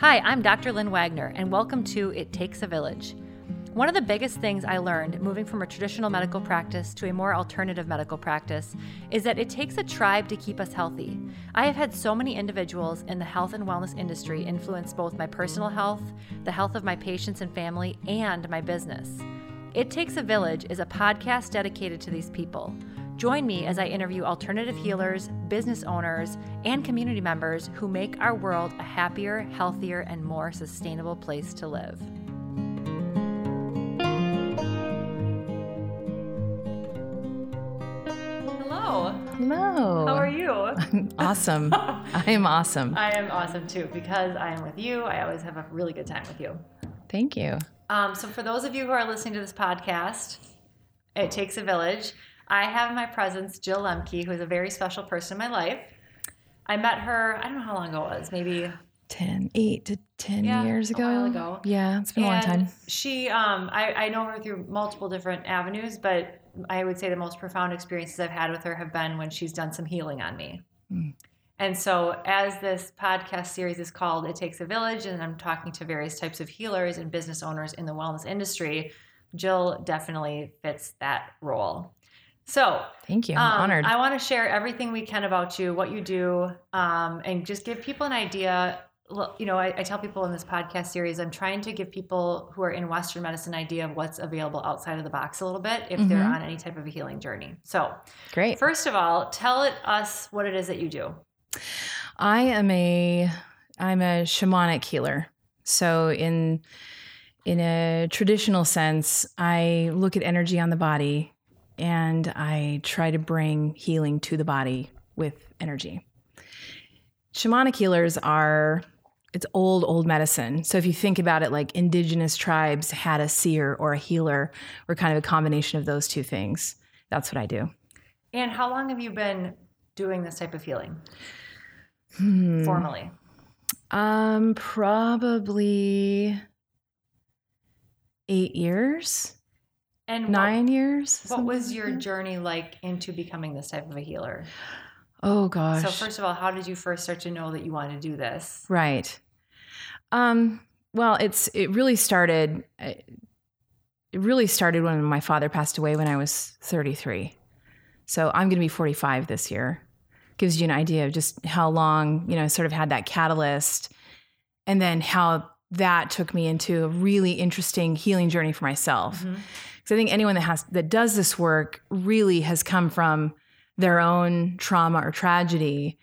Hi, I'm Dr. Lynn Wagner, and welcome to It Takes a Village. One of the biggest things I learned moving from a traditional medical practice to a more alternative medical practice is that it takes a tribe to keep us healthy. I have had so many individuals in the health and wellness industry influence both my personal health, the health of my patients and family, and my business. It Takes a Village is a podcast dedicated to these people. Join me as I interview alternative healers, business owners, and community members who make our world a happier, healthier, and more sustainable place to live. Hello. Hello. How are you? awesome. I am awesome. I am awesome too because I am with you. I always have a really good time with you. Thank you. Um, so, for those of you who are listening to this podcast, it takes a village. I have in my presence Jill Lemke, who is a very special person in my life. I met her, I don't know how long ago it was, maybe 10, 8 to 10 Yeah, years a ago. while ago. Yeah, it's been a long time. She, um, I, I know her through multiple different avenues, but I would say the most profound experiences I've had with her have been when she's done some healing on me. Mm. And so, as this podcast series is called It Takes a Village, and I'm talking to various types of healers and business owners in the wellness industry, Jill definitely fits that role. So, Thank you. I'm um, honored. I want to share everything we can about you, what you do, um, and just give people an idea. You know, I, I tell people in this podcast series, I'm trying to give people who are in Western medicine an idea of what's available outside of the box a little bit if they're Mhm. on any type of a healing journey. So, Great. first of all, tell it, us what it is that you do. I am a I'm a shamanic healer. So in in a traditional sense, I look at energy on the body and I try to bring healing to the body with energy. Shamanic healers are it's old old medicine. So if you think about it like indigenous tribes had a seer or a healer or kind of a combination of those two things. That's what I do. And how long have you been doing this type of healing Hmm. formally? Um, probably eight years, And what- nine years. What, was your journey like into becoming this type of a healer? Oh gosh. So, first of all, how did you first start to know that you wanted to do this? right. Um. Well, it's it really started. uh, It really started when my father passed away when I was 33. So I'm going to be 45 this year. Gives you an idea of just how long you know sort of had that catalyst, and then how that took me into a really interesting healing journey for myself. Mhm. Because I think anyone that has that does this work really has come from their own trauma or tragedy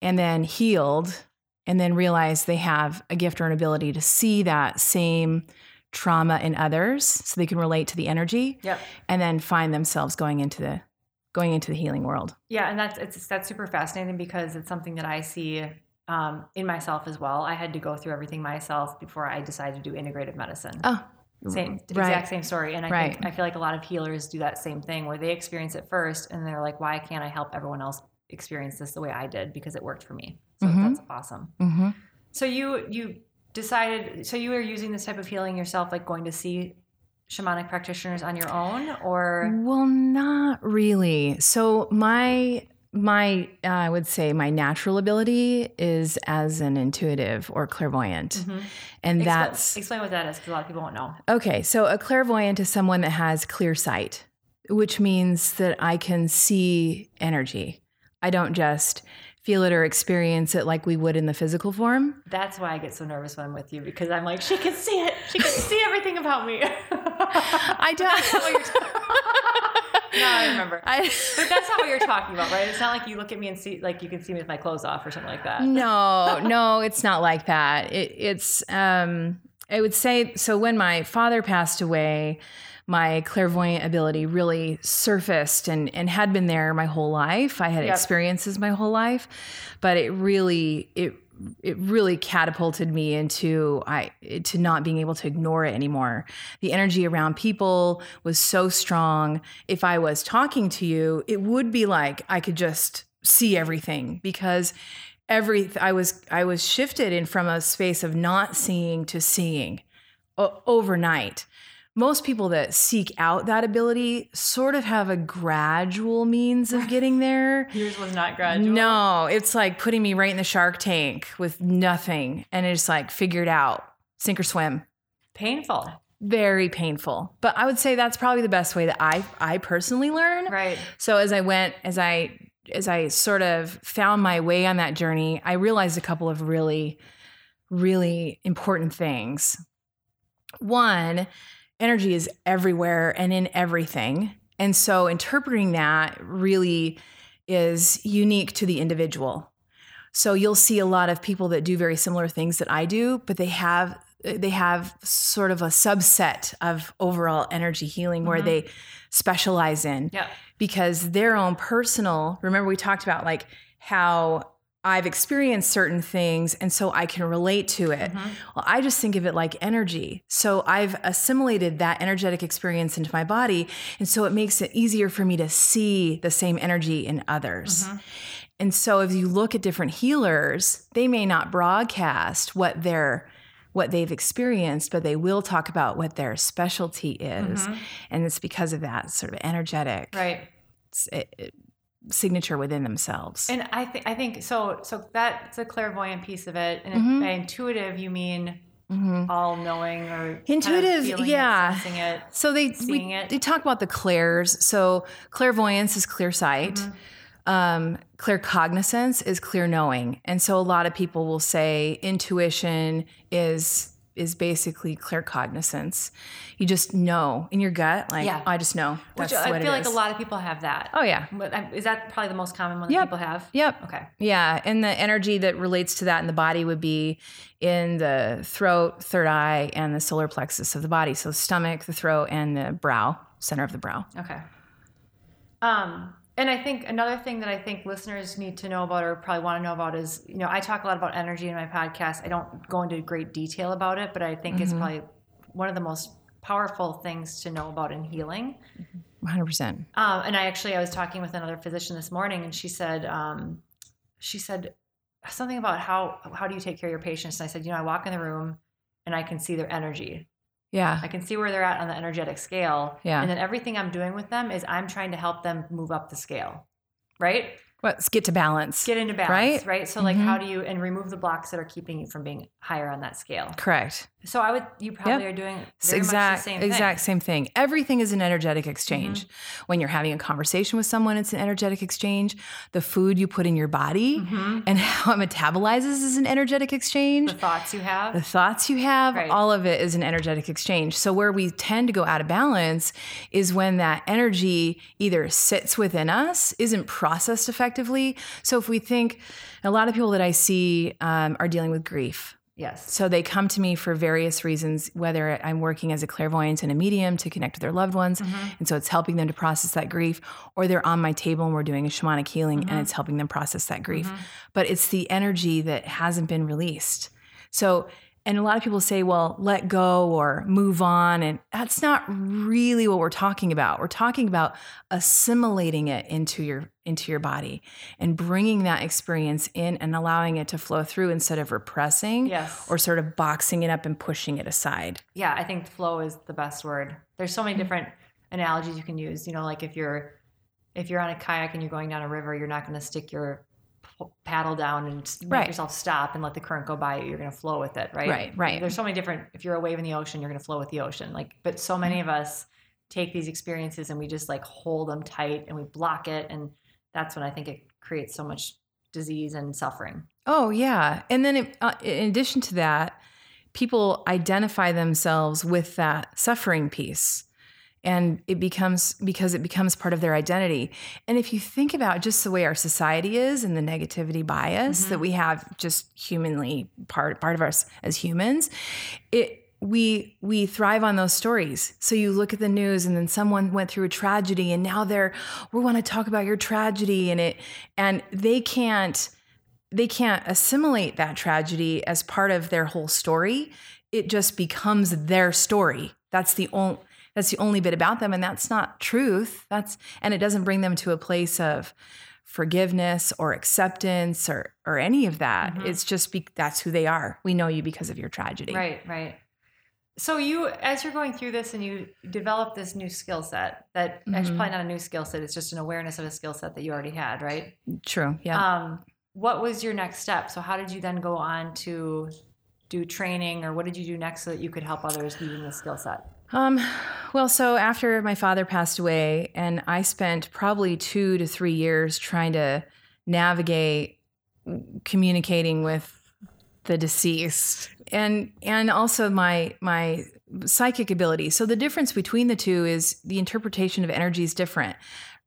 and then healed and then realized they have a gift or an ability to see that same trauma in others so they can relate to the energy Yep. and then find themselves going into the going into the healing world. Yeah, and that's it's that's super fascinating because it's something that I see um, in myself as well. I had to go through everything myself before I decided to do integrative medicine. Oh, same right. exact same story, and I Right. think I feel like a lot of healers do that same thing where they experience it first, and they're like, "Why can't I help everyone else experience this the way I did because it worked for me?" So Mhm. that's awesome. hmm So you you decided so you were using this type of healing yourself, like going to see shamanic practitioners on your own, or Well, not really. So my my uh, I would say my natural ability is as an intuitive or clairvoyant, Mhm. and Expl- that's explain what that is because a lot of people won't know. okay. So a clairvoyant is someone that has clear sight, which means that I can see energy. I don't just feel it or experience it like we would in the physical form. That's why I get so nervous when I'm with you because I'm like, she can see it. She can see everything about me. I that's not what you're talking. No, I remember. I, But that's not what you're talking about, right? It's not like you look at me and see, like you can see me with my clothes off or something like that. no, no, it's not like that. It, it's, um, I would say, so when my father passed away, my clairvoyant ability really surfaced and, and had been there my whole life. I had Yep. experiences my whole life, but it really, it, it really catapulted me into I to not being able to ignore it anymore. The energy around people was so strong. If I was talking to you, it would be like I could just see everything because every I was I was shifted in from a space of not seeing to seeing overnight. Most people that seek out that ability sort of have a gradual means of getting there. Yours was not gradual. No, it's like putting me right in the shark tank with nothing and it's like figured out, sink or swim. Painful. Very painful. But I would say that's probably the best way that I I personally learn. Right. So as I went, as I as I sort of found my way on that journey, I realized a couple of really, really important things. One, energy is everywhere and in everything. And so interpreting that really is unique to the individual. So you'll see a lot of people that do very similar things that I do, but they have they have sort of a subset of overall energy healing where Mm-hmm. they specialize in Yeah. because their own personal remember we talked about like how I've experienced certain things and so I can relate to it. Mhm. Well, I just think of it like energy. So I've assimilated that energetic experience into my body. And so it makes it easier for me to see the same energy in others. Mhm. And so if you look at different healers, they may not broadcast what what they've experienced, but they will talk about what their specialty is. Mhm. And it's because of that sort of energetic Right. it- it- signature within themselves. And I think I think so. So that's a clairvoyant piece of it. And if Mhm. by intuitive, you mean Mhm. all knowing or Intuitive, kind of yeah. it, it. So they we, it. they talk about the clairs. So clairvoyance is clear sight. Mhm. Um, clear cognizance is clear knowing, and so a lot of people will say intuition is is basically clear cognizance. You just know in your gut, like Yeah. I just know. Which That's I what feel like a lot of people have that. Oh yeah, But um, is that probably the most common one that people have? yep. Okay. Yeah, and the energy that relates to that in the body would be in the throat, third eye, and the solar plexus of the body. So stomach, the throat, and the brow, center of the brow. Okay. Um, and I think another thing that I think listeners need to know about or probably want to know about is, you know, I talk a lot about energy in my podcast. I don't go into great detail about it, but I think it's Mhm. probably one of the most powerful things to know about in healing. 100%. Um, and I actually I was talking with another physician this morning, and she said um, she said something about how how do you take care of your patients? And I said, you know, I walk in the room and I can see their energy. Yeah. I can see where they're at on the energetic scale. Yeah. And then everything I'm doing with them is I'm trying to help them move up the scale. Right? Let's get to balance. Get into balance. Right? Right. So like Mhm. how do you and remove the blocks that are keeping you from being higher on that scale? Correct. So I would you probably Yep. are doing very exact, much the same exact thing. same thing. Everything is an energetic exchange. When you're having a conversation with someone, it's an energetic exchange. The food you put in your body Mhm. and how it metabolizes is an energetic exchange. The thoughts you have. the thoughts you have, Right. all of it is an energetic exchange. So, where we tend to go out of balance is when that energy either sits within us, isn't processed effectively. So, if we think a lot of people that I see um, are dealing with grief. Yes. So, they come to me for various reasons, whether I'm working as a clairvoyant and a medium to connect with their loved ones. Mhm. And so, it's helping them to process that grief, or they're on my table and we're doing a shamanic healing Mhm. and it's helping them process that grief Mhm. but it's the energy that hasn't been released. So, and a lot of people say, well, let go or move on. And that's not really what we're talking about. We're talking about assimilating it into your into your body and bringing that experience in and allowing it to flow through instead of repressing Yes. or sort of boxing it up and pushing it aside. yeah, I think flow is the best word. There's so many different analogies you can use. You know, like if you're if you're on a kayak and you're going down a river, you're not going to stick your paddle down and make Right. yourself stop and let the current go by you. You're going to flow with it, right? Right, right. There's so many different. If you're a wave in the ocean, you're going to flow with the ocean. Like, but so many Mm-hmm. of us take these experiences and we just like hold them tight and we block it, and that's when I think it creates so much disease and suffering. Oh, yeah. And then it, uh, in addition to that, people identify themselves with that suffering piece. And it becomes because it becomes part of their identity. And if you think about just the way our society is and the negativity bias Mhm. that we have just humanly part part of us as humans, it we we thrive on those stories. So you look at the news and then someone went through a tragedy and now they're we want to talk about your tragedy and it and they can't they can't assimilate that tragedy as part of their whole story. It just becomes their story. That's the only that's the only bit about them and that's not truth. That's and it doesn't bring them to a place of forgiveness or acceptance or or any of that. Mhm. It's just be, that's who they are. We know you because of your tragedy. Right, right. So you, as you're going through this, and you develop this new skill set that actually Mhm. probably not a new skill set. It's just an awareness of a skill set that you already had, right? True. Yeah. Um, what was your next step? So how did you then go on to do training, or what did you do next so that you could help others using this skill set? Um, well, so after my father passed away, and I spent probably two to three years trying to navigate communicating with the deceased and and also my my psychic ability. So the difference between the two is the interpretation of energy is different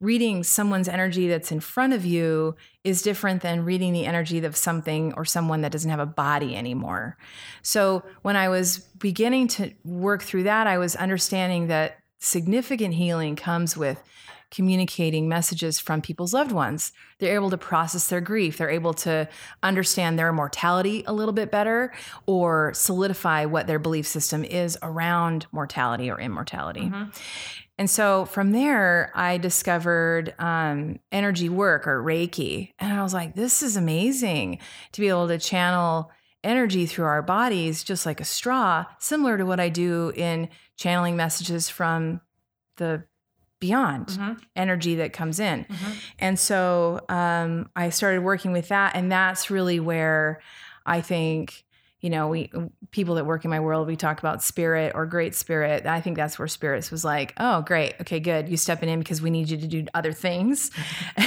reading someone's energy that's in front of you is different than reading the energy of something or someone that doesn't have a body anymore so when i was beginning to work through that i was understanding that significant healing comes with communicating messages from people's loved ones. They're able to process their grief. They're able to understand their mortality a little bit better or solidify what their belief system is around mortality or immortality. Mm-hmm. And so from there, I discovered um, energy work or Reiki. And I was like, this is amazing to be able to channel energy through our bodies just like a straw, similar to what I do in channeling messages from the beyond Mhm. energy that comes in. Mhm. And so um, I started working with that, and that's really where I think you know we people that work in my world we talk about spirit or great spirit. I think that's where spirits was like, oh great, okay, good, you stepping in because we need you to do other things,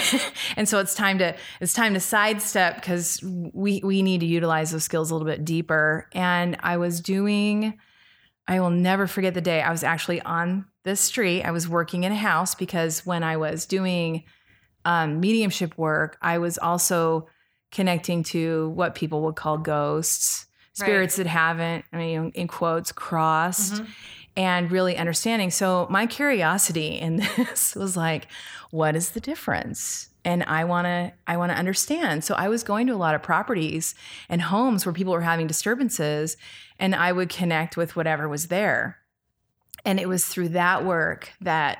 and so it's time to it's time to sidestep because we we need to utilize those skills a little bit deeper. And I was doing. I will never forget the day I was actually on this street. I was working in a house because when I was doing um, mediumship work, I was also connecting to what people would call ghosts, Right. spirits that haven't, I mean, in quotes, crossed, Mhm. and really understanding. So my curiosity in this was like, what is the difference? And I want to I want to understand. So I was going to a lot of properties and homes where people were having disturbances and I would connect with whatever was there. And it was through that work that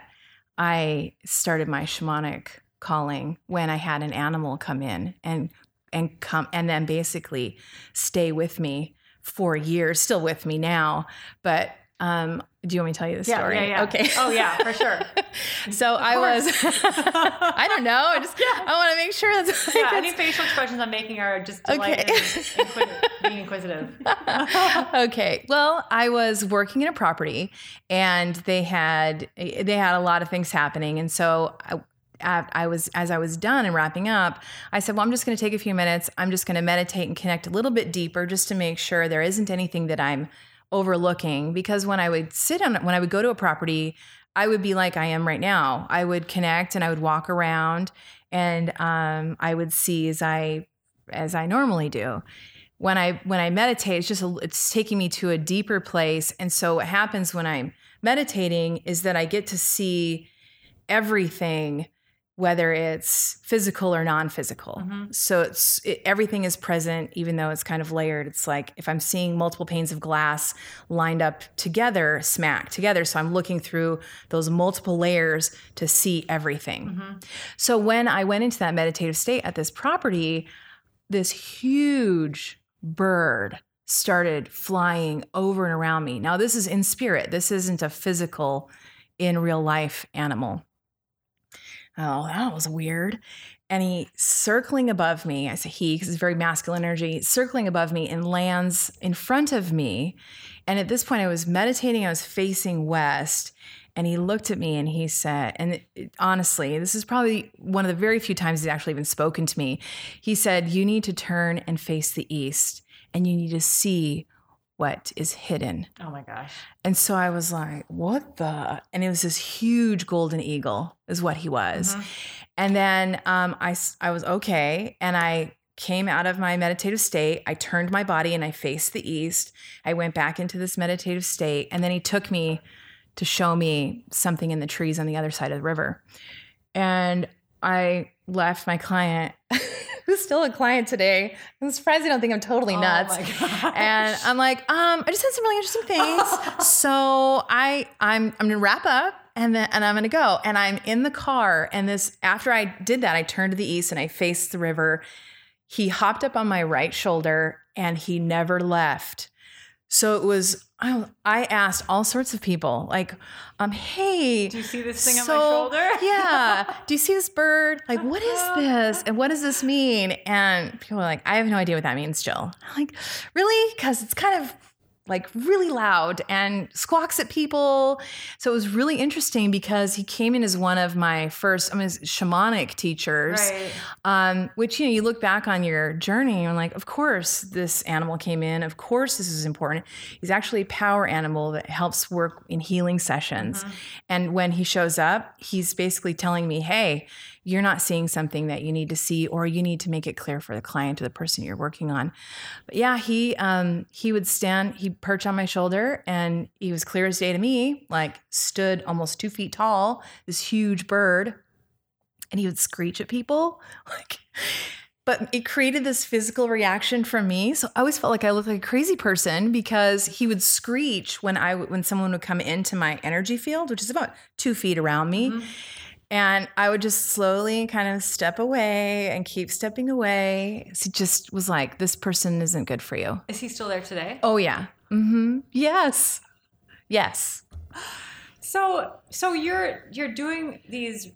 I started my shamanic calling when I had an animal come in and and come and then basically stay with me for years, still with me now. But um, do you want me to tell you the Yeah, story? yeah, yeah. Okay. Oh, yeah, for sure. so I was I don't know. I just I want to make sure that's Yeah, that's- any facial expressions I'm making are just Okay. inquisitive, being inquisitive. okay. Well, I was working in a property and they had they had a lot of things happening and so I, I was as I was done and wrapping up, I said, "Well, I'm just going to take a few minutes. I'm just going to meditate and connect a little bit deeper just to make sure there isn't anything that I'm overlooking because when I would sit on when I would go to a property, I would be like I am right now. I would connect and I would walk around and um, I would see as I as I normally do when I when I meditate, it's just a, it's taking me to a deeper place. And so what happens when I'm meditating is that I get to see everything, whether it's physical or non-physical. Mhm. So it's it, everything is present, even though it's kind of layered. It's like if I'm seeing multiple panes of glass lined up together, smack together. So I'm looking through those multiple layers to see everything. Mhm. So when I went into that meditative state at this property, this huge bird started flying over and around me. Now, this is in spirit, this isn't a physical, in real life animal. Oh, that was weird. And he circling above me, I say he because it's very masculine energy, circling above me and lands in front of me. And at this point, I was meditating, I was facing west. And he looked at me and he said, and it- honestly, this is probably one of the very few times he's actually even spoken to me. He said, You need to turn and face the east and you need to see what is hidden. Oh my gosh. And so I was like, What the? And it was this huge golden eagle, is what he was. Mhm. And then um, I, I was okay. And I came out of my meditative state. I turned my body and I faced the east. I went back into this meditative state. And then he took me to show me something in the trees on the other side of the river. And I left my client, who's still a client today. I'm surprised you don't think I'm totally nuts. Oh my gosh. And I'm like, um, I just had some really interesting things. so I I'm I'm gonna wrap up and then and I'm gonna go. And I'm in the car. And this after I did that, I turned to the east and I faced the river. He hopped up on my right shoulder and he never left. So it was I, I asked all sorts of people, like, um, hey, Do you see this thing so, on my shoulder? yeah. Do you see this bird? Like, what is this? And what does this mean? And people are like, I have no idea what that means, Jill. I'm like, really? Because it's kind of like really loud and squawks at people. So it was really interesting because he came in as one of my first, I mean, shamanic teachers. Right. Um, which you know, you look back on your journey and like, of course, this animal came in. Of course, this is important. He's actually a power animal that helps work in healing sessions. And when he shows up, he's basically telling me, "Hey, you're not seeing something that you need to see, or you need to make it clear for the client or the person you're working on." But yeah, he um, he would stand, he'd perch on my shoulder, and he was clear as day to me. Like stood almost two feet tall, this huge bird and he would screech at people like but it created this physical reaction from me so i always felt like i looked like a crazy person because he would screech when i when someone would come into my energy field which is about two feet around me and i would just slowly kind of step away and keep stepping away. So it just was like this person isn't good for you. Is he still there today? oh yeah. Mm-hmm. Yes. Yes. So so you're you're doing these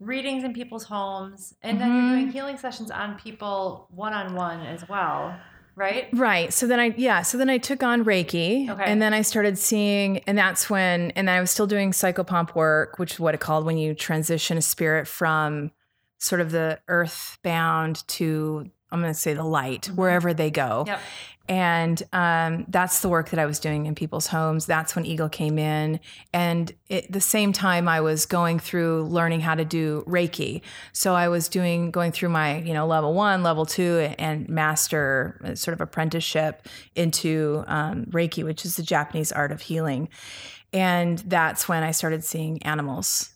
readings in people's homes and then you're doing healing sessions on people one on one as well, right? Right. So then I yeah, so then I took on Reiki Okay. and then I started seeing and that's when and I was still doing psychopomp work, which is what it called when you transition a spirit from sort of the earth bound to I'm going to say the light, mm-hmm. wherever they go. Yep. And um, that's the work that I was doing in people's homes. That's when Eagle came in. And at the same time, I was going through learning how to do Reiki. So I was doing, going through my, you know, level one, level two, and master uh, sort of apprenticeship into um, Reiki, which is the Japanese art of healing. And that's when I started seeing animals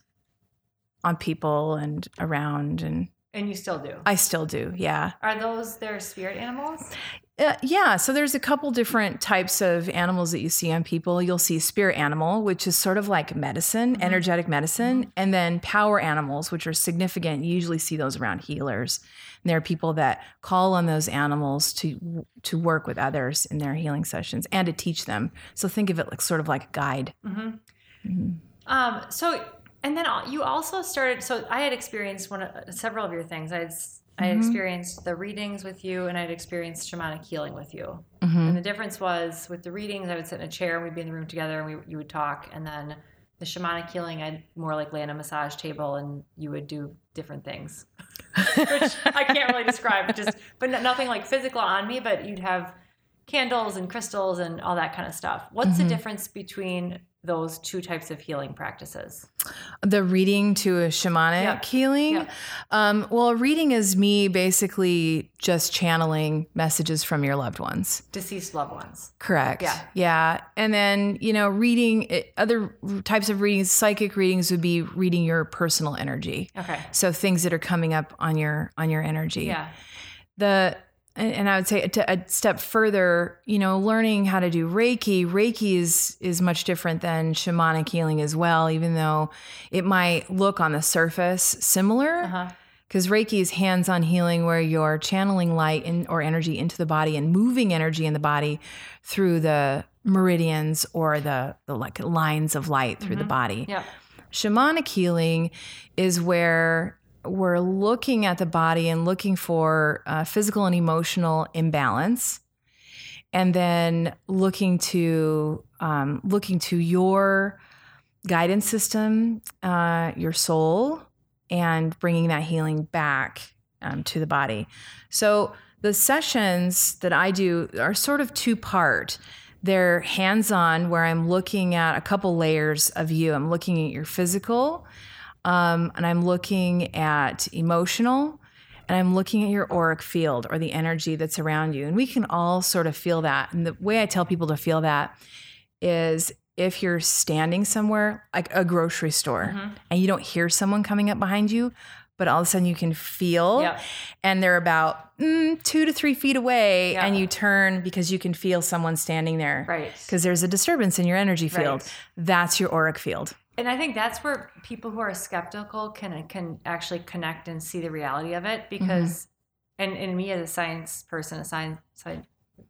on people and around. And And you still do. I still do. Yeah. Are those their spirit animals? Uh, yeah, so there's a couple different types of animals that you see on people. You'll see spirit animal, which is sort of like medicine, mm-hmm. energetic medicine, mm-hmm. and then power animals, which are significant. You usually see those around healers. And there are people that call on those animals to to work with others in their healing sessions and to teach them. So think of it like sort of like a guide. Mm-hmm. Um, so, and then uh, you also started. So, I had experienced one, of- several of your things. I had, s- I had experienced the readings with you, and I'd experienced shamanic healing with you. Mm-hmm. And the difference was with the readings, I would sit in a chair and we'd be in the room together, and we you would talk. And then the shamanic healing, I'd more like lay on a massage table, and you would do different things, which I can't really describe. Just, but no- nothing like physical on me. But you'd have candles and crystals and all that kind of stuff. What's the mm-hmm. difference between those two types of healing practices? The reading to a shamanic Yeah. healing. Yeah. Um, well, reading is me basically just channeling messages from your loved ones. Deceased loved ones. Correct. Yeah. Yeah. And then, you know, reading it, other types of readings, psychic readings would be reading your personal energy. Okay. So things that are coming up on your on your energy. Yeah. The and, and I would say a step further, you know, learning how to do Reiki. Reiki is is much different than shamanic healing as well, even though it might look on the surface similar Uh-huh. because Reiki is hands-on healing where you're channeling light in, or energy into the body and moving energy in the body through the meridians or the, the like lines of light through the body. Yeah. Shamanic healing is where we're looking at the body and looking for uh, physical and emotional imbalance, and then looking to um, looking to your guidance system, uh, your soul, and bringing that healing back um, to the body. So the sessions that I do are sort of two part. They're hands on, where I'm looking at a couple layers of you. I'm looking at your physical, um, and I'm looking at emotional, and I'm looking at your auric field or the energy that's around you. And we can all sort of feel that. And the way I tell people to feel that is if you're standing somewhere, like a grocery store, and you don't hear someone coming up behind you, but all of a sudden you can feel, Yeah. and they're about mm, two to three feet away, Yeah. and you turn because you can feel someone standing there. Right. Because there's a disturbance in your energy field. Right. That's your auric field. And I think that's where people who are skeptical can can actually connect and see the reality of it because, and, and me as a science person, a science sci-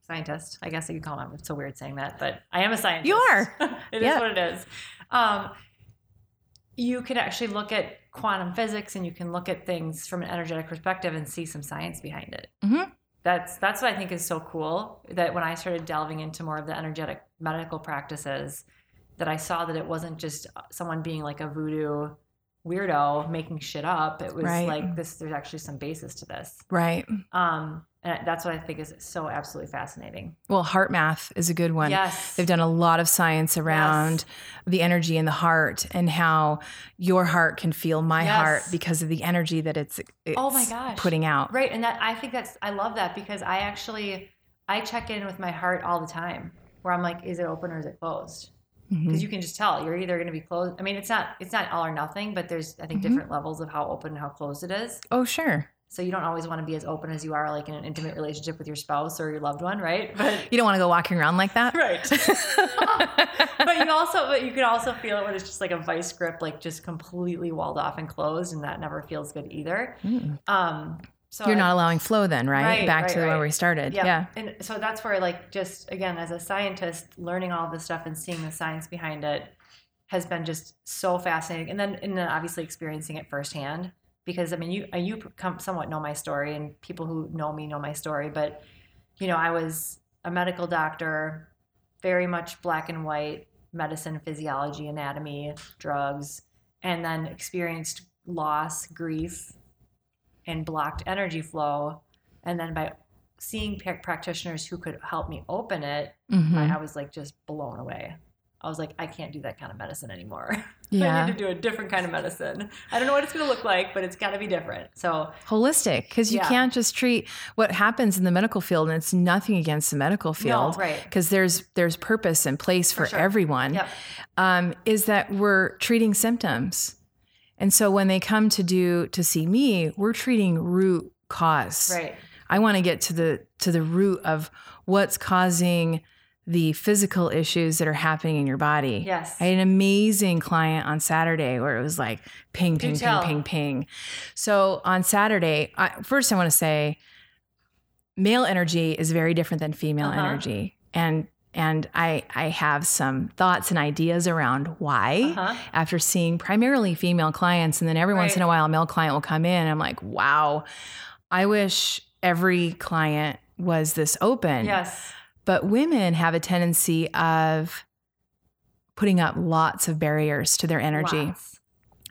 scientist. I guess you could call it. It's so weird saying that, but I am a scientist. You are. it Yeah. is what it is. Um, you can actually look at quantum physics and you can look at things from an energetic perspective and see some science behind it. Mhm. That's that's what I think is so cool. That when I started delving into more of the energetic medical practices, that I saw that it wasn't just someone being like a voodoo weirdo making shit up. It was Right. like this. There's actually some basis to this. Right. Um, and that's what I think is so absolutely fascinating. Well, HeartMath is a good one. Yes. They've done a lot of science around the energy in the heart and how your heart can feel my Yes. heart because of the energy that it's, it's Oh my gosh. putting out. Right. And that I think that's I love that because I actually I check in with my heart all the time where I'm like, is it open or is it closed? Because you can just tell you're either going to be closed. I mean, it's not it's not all or nothing, but there's I think Mhm. different levels of how open and how closed it is. Oh, sure. So you don't always want to be as open as you are like in an intimate relationship with your spouse or your loved one, right? But You don't want to go walking around like that. right. but you also but you can also feel it when it's just like a vice grip, like just completely walled off and closed, and that never feels good either. Mm. Um so You're I- not allowing flow then, right? Right, Back right, to where we started. Yeah. Yeah. And so that's where, like, just again, as a scientist, learning all this stuff and seeing the science behind it has been just so fascinating. And then, and then obviously experiencing it firsthand. Because I mean, you you come somewhat know my story, and people who know me know my story. But you know, I was a medical doctor, very much black and white medicine, physiology, anatomy, drugs, and then experienced loss, grief, and blocked energy flow. And then by seeing practitioners who could help me open it, Mhm. I, I was like just blown away. I was like, I can't do that kind of medicine anymore. I need to do a different kind of medicine. I don't know what it's going to look like, but it's got to be different. So, Holistic, because you Yeah. can't just treat what happens in the medical field, and it's nothing against the medical no, field. right. Because there's there's purpose and place for, For sure. everyone. Yep. um, is that we're treating symptoms. And so when they come to do to see me, we're treating root cause. Right. I want to get to the to the root of what's causing the physical issues that are happening in your body. Yes. I had an amazing client on Saturday where it was like ping, ping, ping, ping, ping. So on Saturday, I, first I want to say male energy is very different than female Uh-huh. energy. And and I I have some thoughts and ideas around why Uh-huh. after seeing primarily female clients and then every once in a while a male client will come in and I'm like, wow, I wish every client was this open. Yes. But women have a tendency of putting up lots of barriers to their energy. Lots.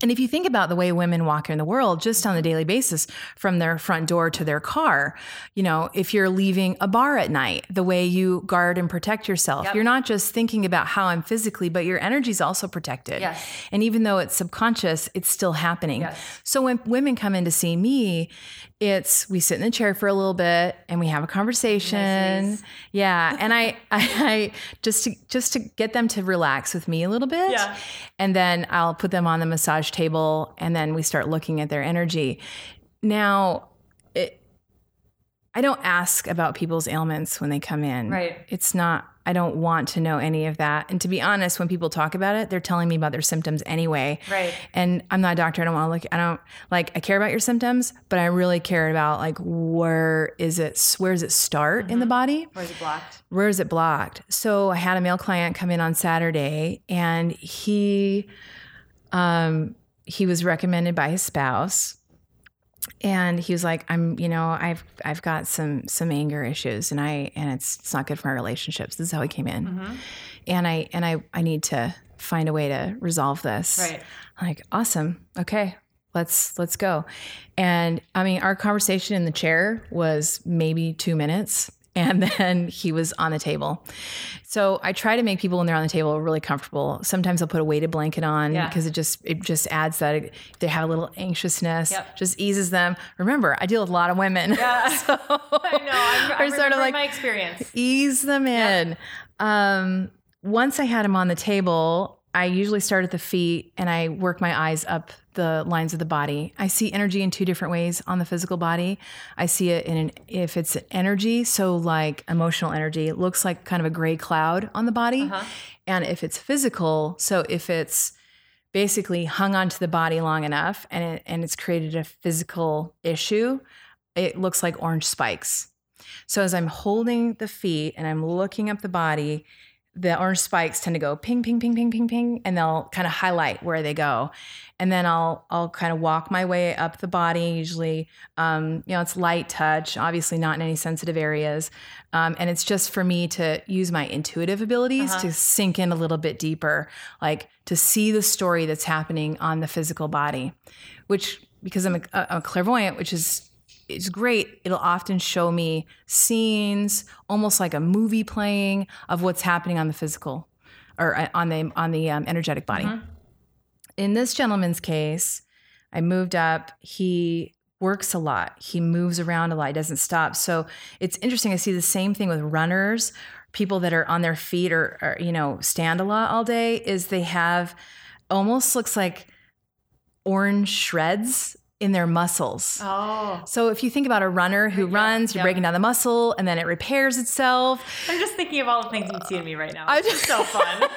And if you think about the way women walk in the world just on a daily basis from their front door to their car, you know, if you're leaving a bar at night, the way you guard and protect yourself, Yep. you're not just thinking about how I'm physically, but your energy is also protected. Yes. And even though it's subconscious, it's still happening. Yes. So when women come in to see me, it's we sit in the chair for a little bit and we have a conversation. Niceties. Yeah, and I, I, I just to just to get them to relax with me a little bit. Yeah. And then I'll put them on the massage table and then we start looking at their energy. Now, it, I don't ask about people's ailments when they come in. Right. It's not I don't want to know any of that. And to be honest, when people talk about it, they're telling me about their symptoms anyway. Right. And I'm not a doctor. I don't want to look. I don't like. I care about your symptoms, but I really care about like where is it? Where does it start in the body? Where is it blocked? Where is it blocked? So I had a male client come in on Saturday, and he, um, he was recommended by his spouse, and he was like, "I'm, you know, I've I've got some some anger issues, and I and it's it's not good for my relationships." This is how he came in, Mm-hmm. and I and I I need to find a way to resolve this. Right. I'm like, awesome. Okay. Let's let's go. And I mean, our conversation in the chair was maybe two minutes. And then he was on the table. So I try to make people when they're on the table really comfortable. Sometimes I'll put a weighted blanket on Yeah. because it just it just adds that they have a little anxiousness, Yep. just eases them. Remember, I deal with a lot of women. Yeah. so I know. I'm, I Or sort of like- my experience. ease them in. Um, once I had him on the table, I usually start at the feet and I work my eyes up the lines of the body. I see energy in two different ways on the physical body. I see it in an, if it's energy, so like emotional energy, it looks like kind of a gray cloud on the body. Uh-huh. And if it's physical, so if it's basically hung onto the body long enough and it, and it's created a physical issue, it looks like orange spikes. So as I'm holding the feet and I'm looking up the body, the orange spikes tend to go ping, ping, ping, ping, ping, ping, and they'll kind of highlight where they go. And then I'll I'll kind of walk my way up the body. Usually, um, you know, it's light touch, obviously not in any sensitive areas, um, and it's just for me to use my intuitive abilities Uh-huh. to sink in a little bit deeper, like to see the story that's happening on the physical body, which because I'm a, a clairvoyant, which is it's great. It'll often show me scenes, almost like a movie playing of what's happening on the physical or uh, on the on the um, energetic body. Mhm. In this gentleman's case, I moved up. He works a lot. He moves around a lot. He doesn't stop. So it's interesting. I see the same thing with runners, people that are on their feet or, or you know stand a lot all day. Is they have almost looks like orange shreds in their muscles. Oh, So if you think about a runner who Yeah, runs, you're yeah. breaking down the muscle and then it repairs itself. I'm just thinking of all the things you'd see in me right now. I It's just so fun.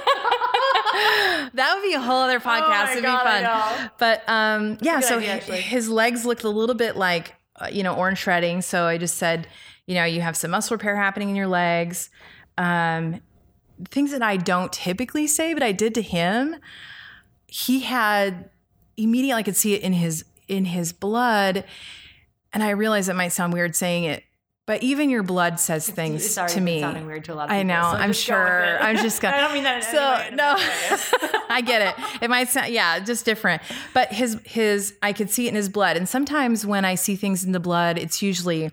that would be a whole other podcast. Oh It'd God, be fun. But um, yeah, so idea, hi- actually. his legs looked a little bit like uh, you know orange shredding. So I just said, you know, you have some muscle repair happening in your legs. Um, things that I don't typically say, but I did to him. He had immediately I could see it in his in his blood, and I realize it might sound weird saying it, but even your blood says things it's to me. sounding weird to a lot of people, I know. so I'm just go with sure. I'm just gonna. I don't mean that. So no. I get it. It might sound yeah, just different. But his his I could see it in his blood. And sometimes when I see things in the blood, it's usually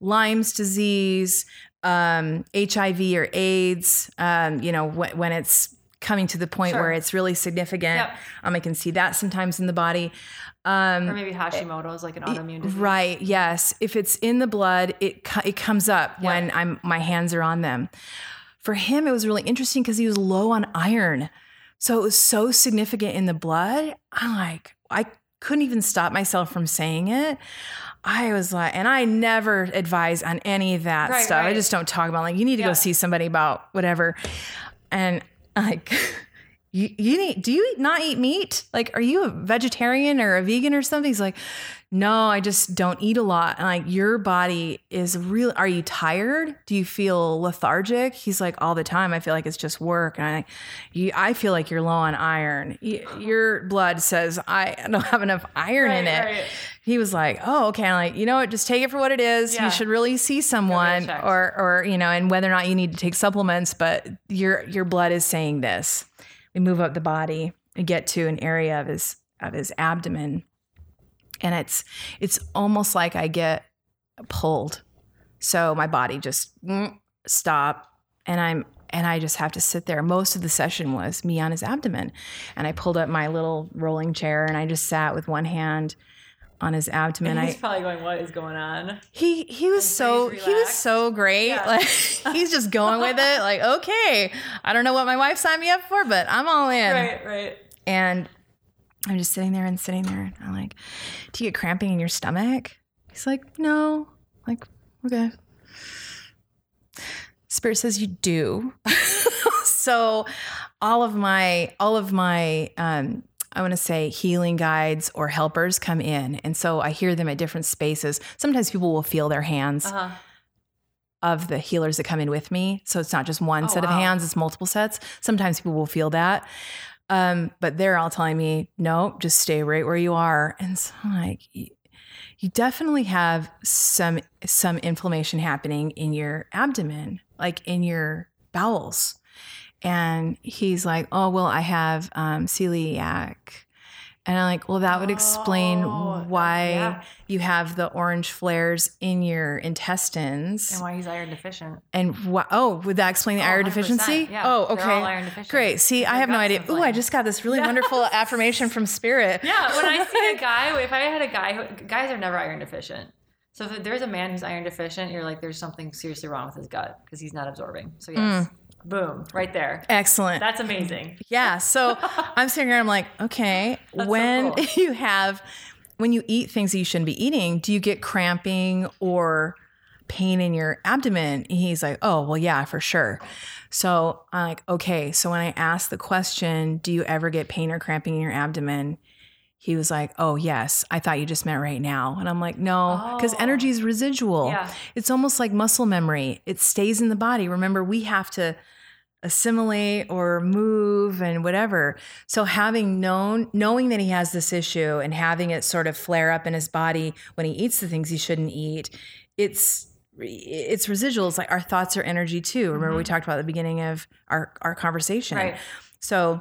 Lyme's disease, um, HIV or AIDS. Um, you know when, when it's coming to the point Sure. where it's really significant. Yep. Um, I can see that sometimes in the body. Um, or maybe Hashimoto's like an autoimmune disease. Right. Yes. If it's in the blood, it it comes up Yeah. when I'm my hands are on them. For him, it was really interesting because he was low on iron, so it was so significant in the blood. I'm like, I couldn't even stop myself from saying it. I was like, and I never advise on any of that Right, stuff. I just don't talk about like you need to Yeah. go see somebody about whatever. And like you, you need do you not eat meat? Like, are you a vegetarian or a vegan or something? He's like, no, I just don't eat a lot. And like your body is really, Are you tired? Do you feel lethargic? He's like, all the time. I feel like it's just work. And I, you, I feel like you're low on iron. Your blood says I don't have enough iron in it. right. He was like, oh, okay. I'm like, you know what? Just take it for what it is. Yeah. You should really see someone or, or, you know, and whether or not you need to take supplements, but your, your blood is saying this. We move up the body and get to an area of his, of his abdomen. And it's, it's almost like I get pulled. So my body just mm, stop and I'm, and I just have to sit there. Most of the session was me on his abdomen. And I pulled up my little rolling chair and I just sat with one hand on his abdomen. And I, he's probably going, "What is going on?" he he was so he was so great. Yeah. Like he's just going with it. Like okay, I don't know what my wife signed me up for, but I'm all in. Right, right. And I'm just sitting there and sitting there. And I'm like, do you get cramping in your stomach? He's like, no. I'm like okay. Spirit says you do. so all of my all of my um I want to say healing guides or helpers come in. And so I hear them at different spaces. Sometimes people will feel their hands Uh huh. of the healers that come in with me. So it's not just one Oh, set of hands, it's multiple sets. Sometimes people will feel that. Um, but they're all telling me, no, just stay right where you are. And so I'm like, you definitely have some some inflammation happening in your abdomen, like in your bowels. And he's like, oh, well, I have um, celiac. And I'm like, well, that would explain Oh, why yeah. you have the orange flares in your intestines. And why he's iron deficient? And wha- oh, would that explain the Oh, iron deficiency? yeah. Oh, okay. all iron deficient. Great. See, I have no idea. Ooh, I just got this really wonderful affirmation from spirit. Yeah, when I see a guy, if I had a guy, who, guys are never iron deficient. So if there's a man who's iron deficient, you're like, there's something seriously wrong with his gut because he's not absorbing. So yes, boom, right there. Excellent. That's amazing. Yeah. So I'm sitting here, I'm like, okay, That's so when cool. you have, when you eat things that you shouldn't be eating, do you get cramping or pain in your abdomen? He's like, oh, well, yeah, for sure. So I'm like, okay. So when I ask the question, do you ever get pain or cramping in your abdomen? He was like, "Oh yes, I thought you just meant right now," and I'm like, "No, because Oh. energy is residual. Yeah. It's almost like muscle memory. It stays in the body. Remember, we have to." assimilate or move and whatever. So having known knowing that he has this issue and having it sort of flare up in his body when he eats the things he shouldn't eat, it's it's residuals like our thoughts are energy too. Remember we mm-hmm. talked about at the beginning of our our conversation. Right. So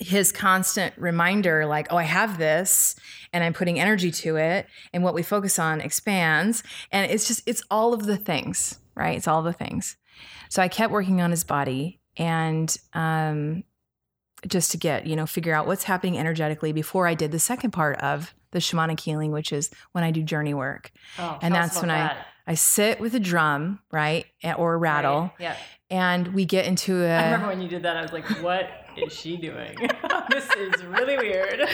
his constant reminder like oh i have this and i'm putting energy to it and what we focus on expands and it's just it's all of the things right it's all the things so i kept working on his body and um just to get you know figure out what's happening energetically before i did the second part of the shamanic healing which is when i do journey work Oh, And that's when about I- i sit with a drum right or a rattle Right. Yeah. and we get into a I remember when you did that. I was like, "What is she doing? this is really weird."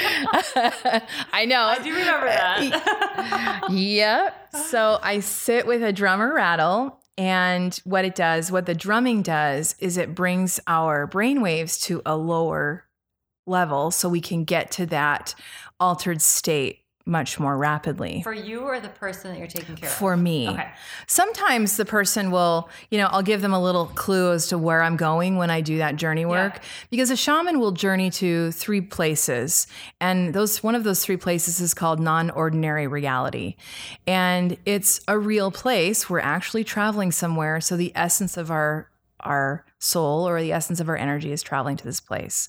I know. I do remember uh, that. yep. So I sit with a drummer rattle, and what it does, what the drumming does, is it brings our brain waves to a lower level so we can get to that altered state much more rapidly. For you or the person that you're taking care For of? For me. Okay. Sometimes the person will, you know, I'll give them a little clue as to where I'm going when I do that journey work because a shaman will journey to three places and those one of those three places is called non-ordinary reality. And it's a real place. We're actually traveling somewhere, so the essence of our our soul or the essence of our energy is traveling to this place.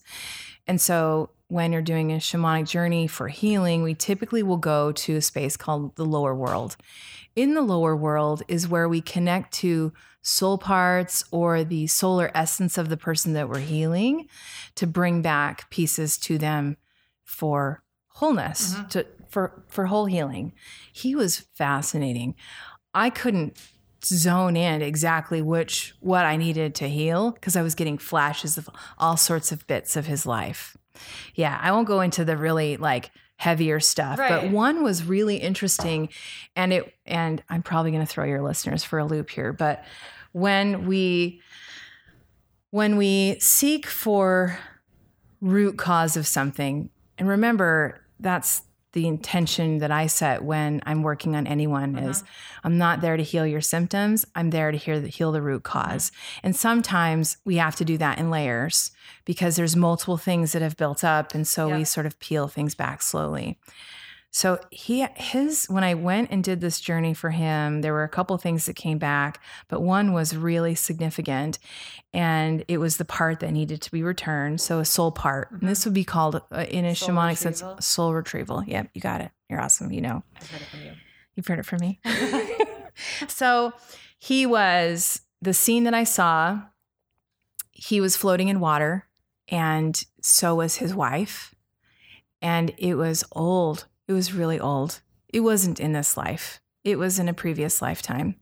And so when you're doing a shamanic journey for healing, we typically will go to a space called the lower world. In the lower world is where we connect to soul parts or the solar essence of the person that we're healing to bring back pieces to them for wholeness, Mhm. to for for whole healing. He was fascinating. I couldn't zone in exactly which what I needed to heal because I was getting flashes of all sorts of bits of his life. Yeah, I won't go into the really like heavier stuff, but one was really interesting and it and I'm probably going to throw your listeners for a loop here, but when we when we seek for root cause of something and remember that's the intention that I set when I'm working on anyone is uh-huh. I'm not there to heal your symptoms. I'm there to heal the, heal the root uh-huh. cause. And sometimes we have to do that in layers because there's multiple things that have built up. And so Yeah. we sort of peel things back slowly. So he his when I went and did this journey for him, there were a couple things that came back, but one was really significant, and it was the part that needed to be returned. So a soul part, and this would be called uh, in a Soul shamanic retrieval? sense, soul retrieval. Yep, you got it. You're awesome. You know, I've heard it from you. you've heard it from me. so he was the scene that I saw. He was floating in water, and so was his wife. And it was old. It was really old. It wasn't in this life. It was in a previous lifetime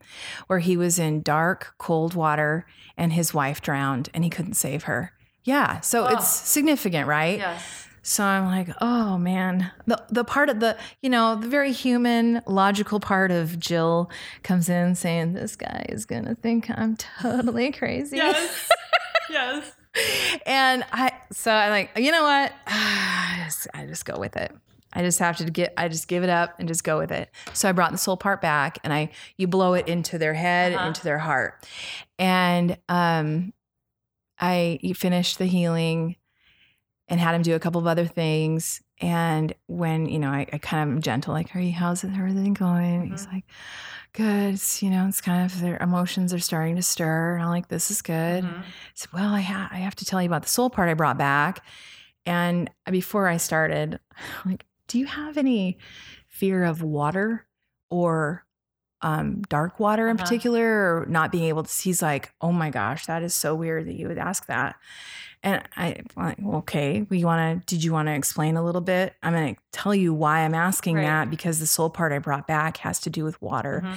where he was in dark, cold water and his wife drowned and he couldn't save her. Yeah. So Oh. it's significant, right? Yes. So I'm like, oh man. The the part of the, you know, the very human, logical part of Jill comes in saying, This guy is gonna think I'm totally crazy. Yes. yes. And I so I like, you know what? I just, I just go with it. I just have to get I just give it up and just go with it. So I brought the soul part back and I you blow it into their head, Uh-huh. into their heart. And um I finished the healing and had him do a couple of other things. And when, you know, I, I kind of am gentle, like, are you, how's it, everything going? He's like, good. It's, you know, it's kind of their emotions are starting to stir. And I'm like, this is good. Mhm. I said, well, I, ha- I have to tell you about the soul part I brought back. And before I started, like, do you have any fear of water or um, dark water in Uh-huh. particular, or not being able to? see? He's like, oh my gosh, that is so weird that you would ask that. And I, I'm like, okay, we want to, did you want to explain a little bit? I'm going to tell you why I'm asking Right. that because the soul part I brought back has to do with water. Mhm.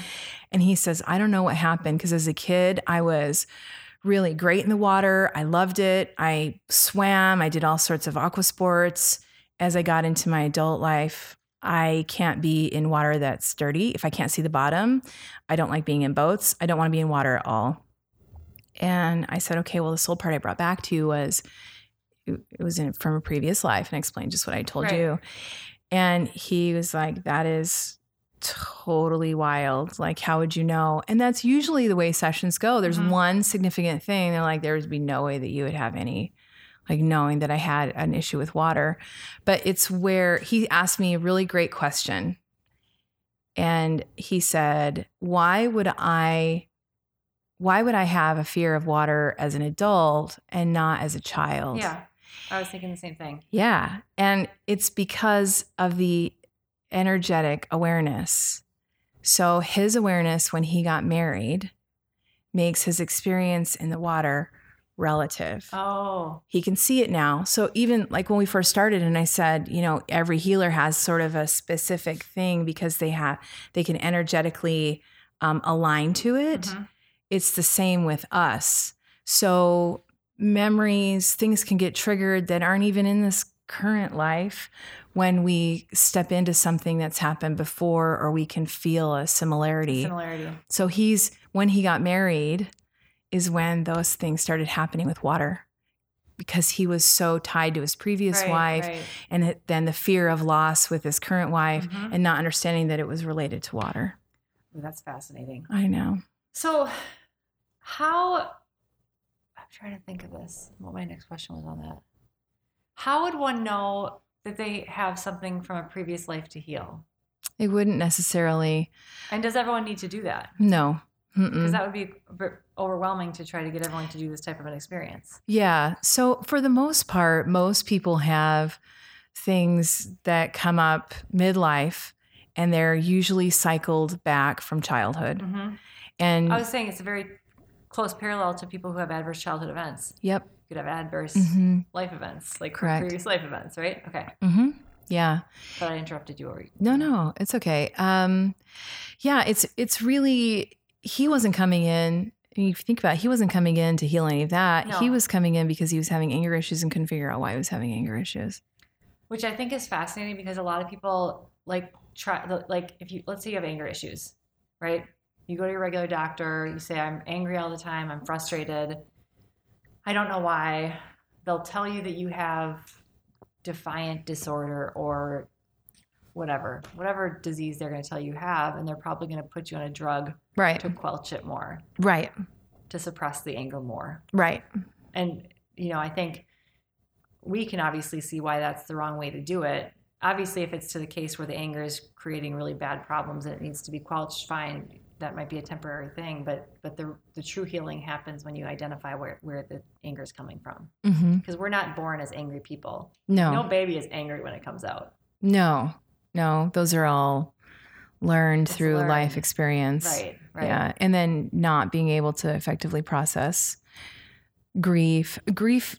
And he says, I don't know what happened because as a kid, I was really great in the water. I loved it. I swam. I did all sorts of aqua sports. As I got into my adult life, I can't be in water that's dirty. If I can't see the bottom, I don't like being in boats. I don't want to be in water at all. And I said, okay, well, the soul part I brought back to you was it was in from a previous life and explained just what I told Right. you. And he was like, that is totally wild. Like, how would you know? And that's usually the way sessions go. There's Mhm. one significant thing. They're like, there would be no way that you would have any, like, knowing that I had an issue with water. But it's where he asked me a really great question. And he said, why would I why would I have a fear of water as an adult and not as a child? Yeah. I was thinking the same thing. Yeah. And it's because of the energetic awareness. So his awareness when he got married makes his experience in the water relative. Oh. He can see it now. So even like when we first started and I said, you know, every healer has sort of a specific thing because they have they can energetically um, align to it Mhm. it's the same with us. So memories, things can get triggered that aren't even in this current life when we step into something that's happened before or we can feel a similarity. Similarity. So he's when he got married is when those things started happening with water because he was so tied to his previous Right, wife right. and it, then the fear of loss with his current wife Mhm. and not understanding that it was related to water. That's fascinating. I know. So, how I'm trying to think of this. What my next question was on that. How would one know that they have something from a previous life to heal? It wouldn't necessarily And does everyone need to do that? no. Because that would be overwhelming to try to get everyone to do this type of an experience. Yeah. So for the most part, most people have things that come up midlife and they're usually cycled back from childhood. hmm And I was saying it's a very close parallel to people who have adverse childhood events. yep. You could have adverse hmm life events, like Correct. previous life events, right? Okay. hmm Yeah. But I interrupted you. Or No, no, it's okay. Um, yeah, it's it's really he wasn't coming in. If you think about it, he wasn't coming in to heal any of that. He was coming in because he was having anger issues and couldn't figure out why he was having anger issues. which I think is fascinating because a lot of people like try like if you let's say you have anger issues, right? You go to your regular doctor, you say I'm angry all the time, I'm frustrated. I don't know why. They'll tell you that you have defiant disorder or whatever, whatever disease they're going to tell you have and they're probably going to put you on a drug Right. to quelch it more, Right. to suppress the anger more. Right. And, you know, I think we can obviously see why that's the wrong way to do it. Obviously, if it's to the case where the anger is creating really bad problems and it needs to be quelched, fine, that might be a temporary thing. But but the the true healing happens when you identify where, where the anger is coming from. hmm Because we're not born as angry people. No. No baby is angry when it comes out. No, no, those are all learned It's through life experience. Right. Right. Yeah. And then not being able to effectively process grief. Grief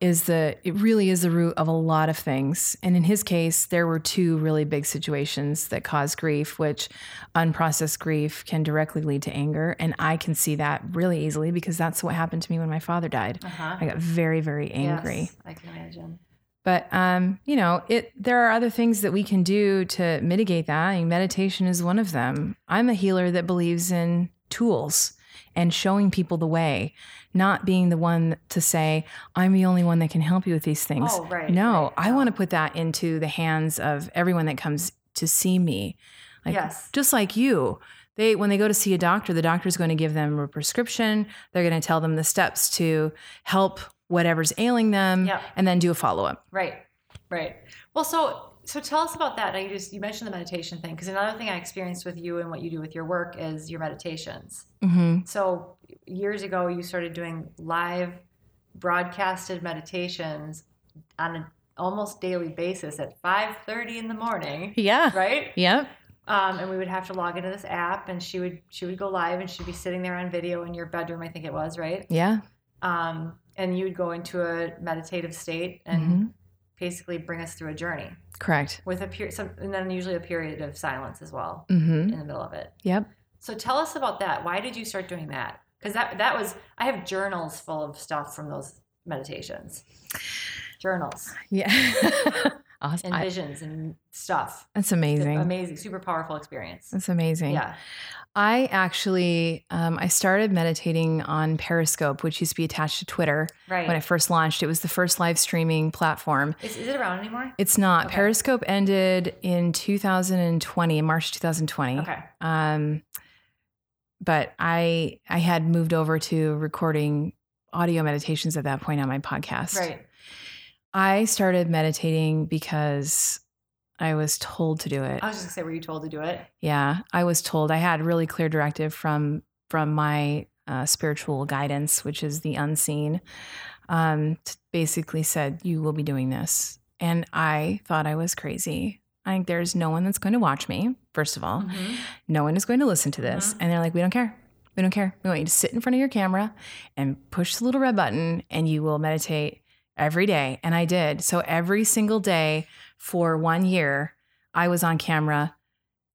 is the, it really is the root of a lot of things. And in his case, there were two really big situations that caused grief, which unprocessed grief can directly lead to anger. And I can see that really easily because that's what happened to me when my father died. Uh-huh. I got very, very angry. Yes, I can imagine. But um, you know, it there are other things that we can do to mitigate that. I mean, meditation is one of them. I'm a healer that believes in tools and showing people the way, not being the one to say, I'm the only one that can help you with these things. Oh, right. no, right. I want to put that into the hands of everyone that comes to see me. Like, yes. Just like you. They when they go to see a doctor, the doctor's going to give them a prescription. They're going to tell them the steps to help whatever's ailing them Yep. and then do a follow-up. Right, right. Well, so so tell us about that. You just you mentioned the meditation thing because another thing I experienced with you and what you do with your work is your meditations. hmm So years ago, you started doing live broadcasted meditations on an almost daily basis at five thirty in the morning, Yeah. right? Yep. Um, and we would have to log into this app, and she would she would go live, and she'd be sitting there on video in your bedroom, I think it was, right? Yeah. Um, and you would go into a meditative state and Mhm. basically bring us through a journey Correct. with a period, some, and then usually a period of silence as well hmm in the middle of it. Yep. So tell us about that. Why did you start doing that? Because that that was I have journals full of stuff from those meditations, journals Yeah. awesome. and visions and stuff. that's It's amazing. amazing, super powerful experience. That's amazing. Yeah. I actually um, I started meditating on Periscope, which used to be attached to Twitter Right. when it first launched. It was the first live streaming platform. is, is it around anymore? It's not. Okay. Periscope ended in 2020, in March 2020. Okay. Um, but I I had moved over to recording audio meditations at that point on my podcast. Right. I started meditating because I was told to do it. I was just gonna say, were you told to do it? Yeah, I was told I had really clear directive from from my uh, spiritual guidance, which is the unseen. Um, basically said you will be doing this, and I thought I was crazy. I think there's no one that's going to watch me. First of all, Mhm. no one is going to listen to this, Mhm. and they're like, we don't care. We don't care. We want you to sit in front of your camera and push the little red button, and you will meditate every day. And I did. So every single day for one year, I was on camera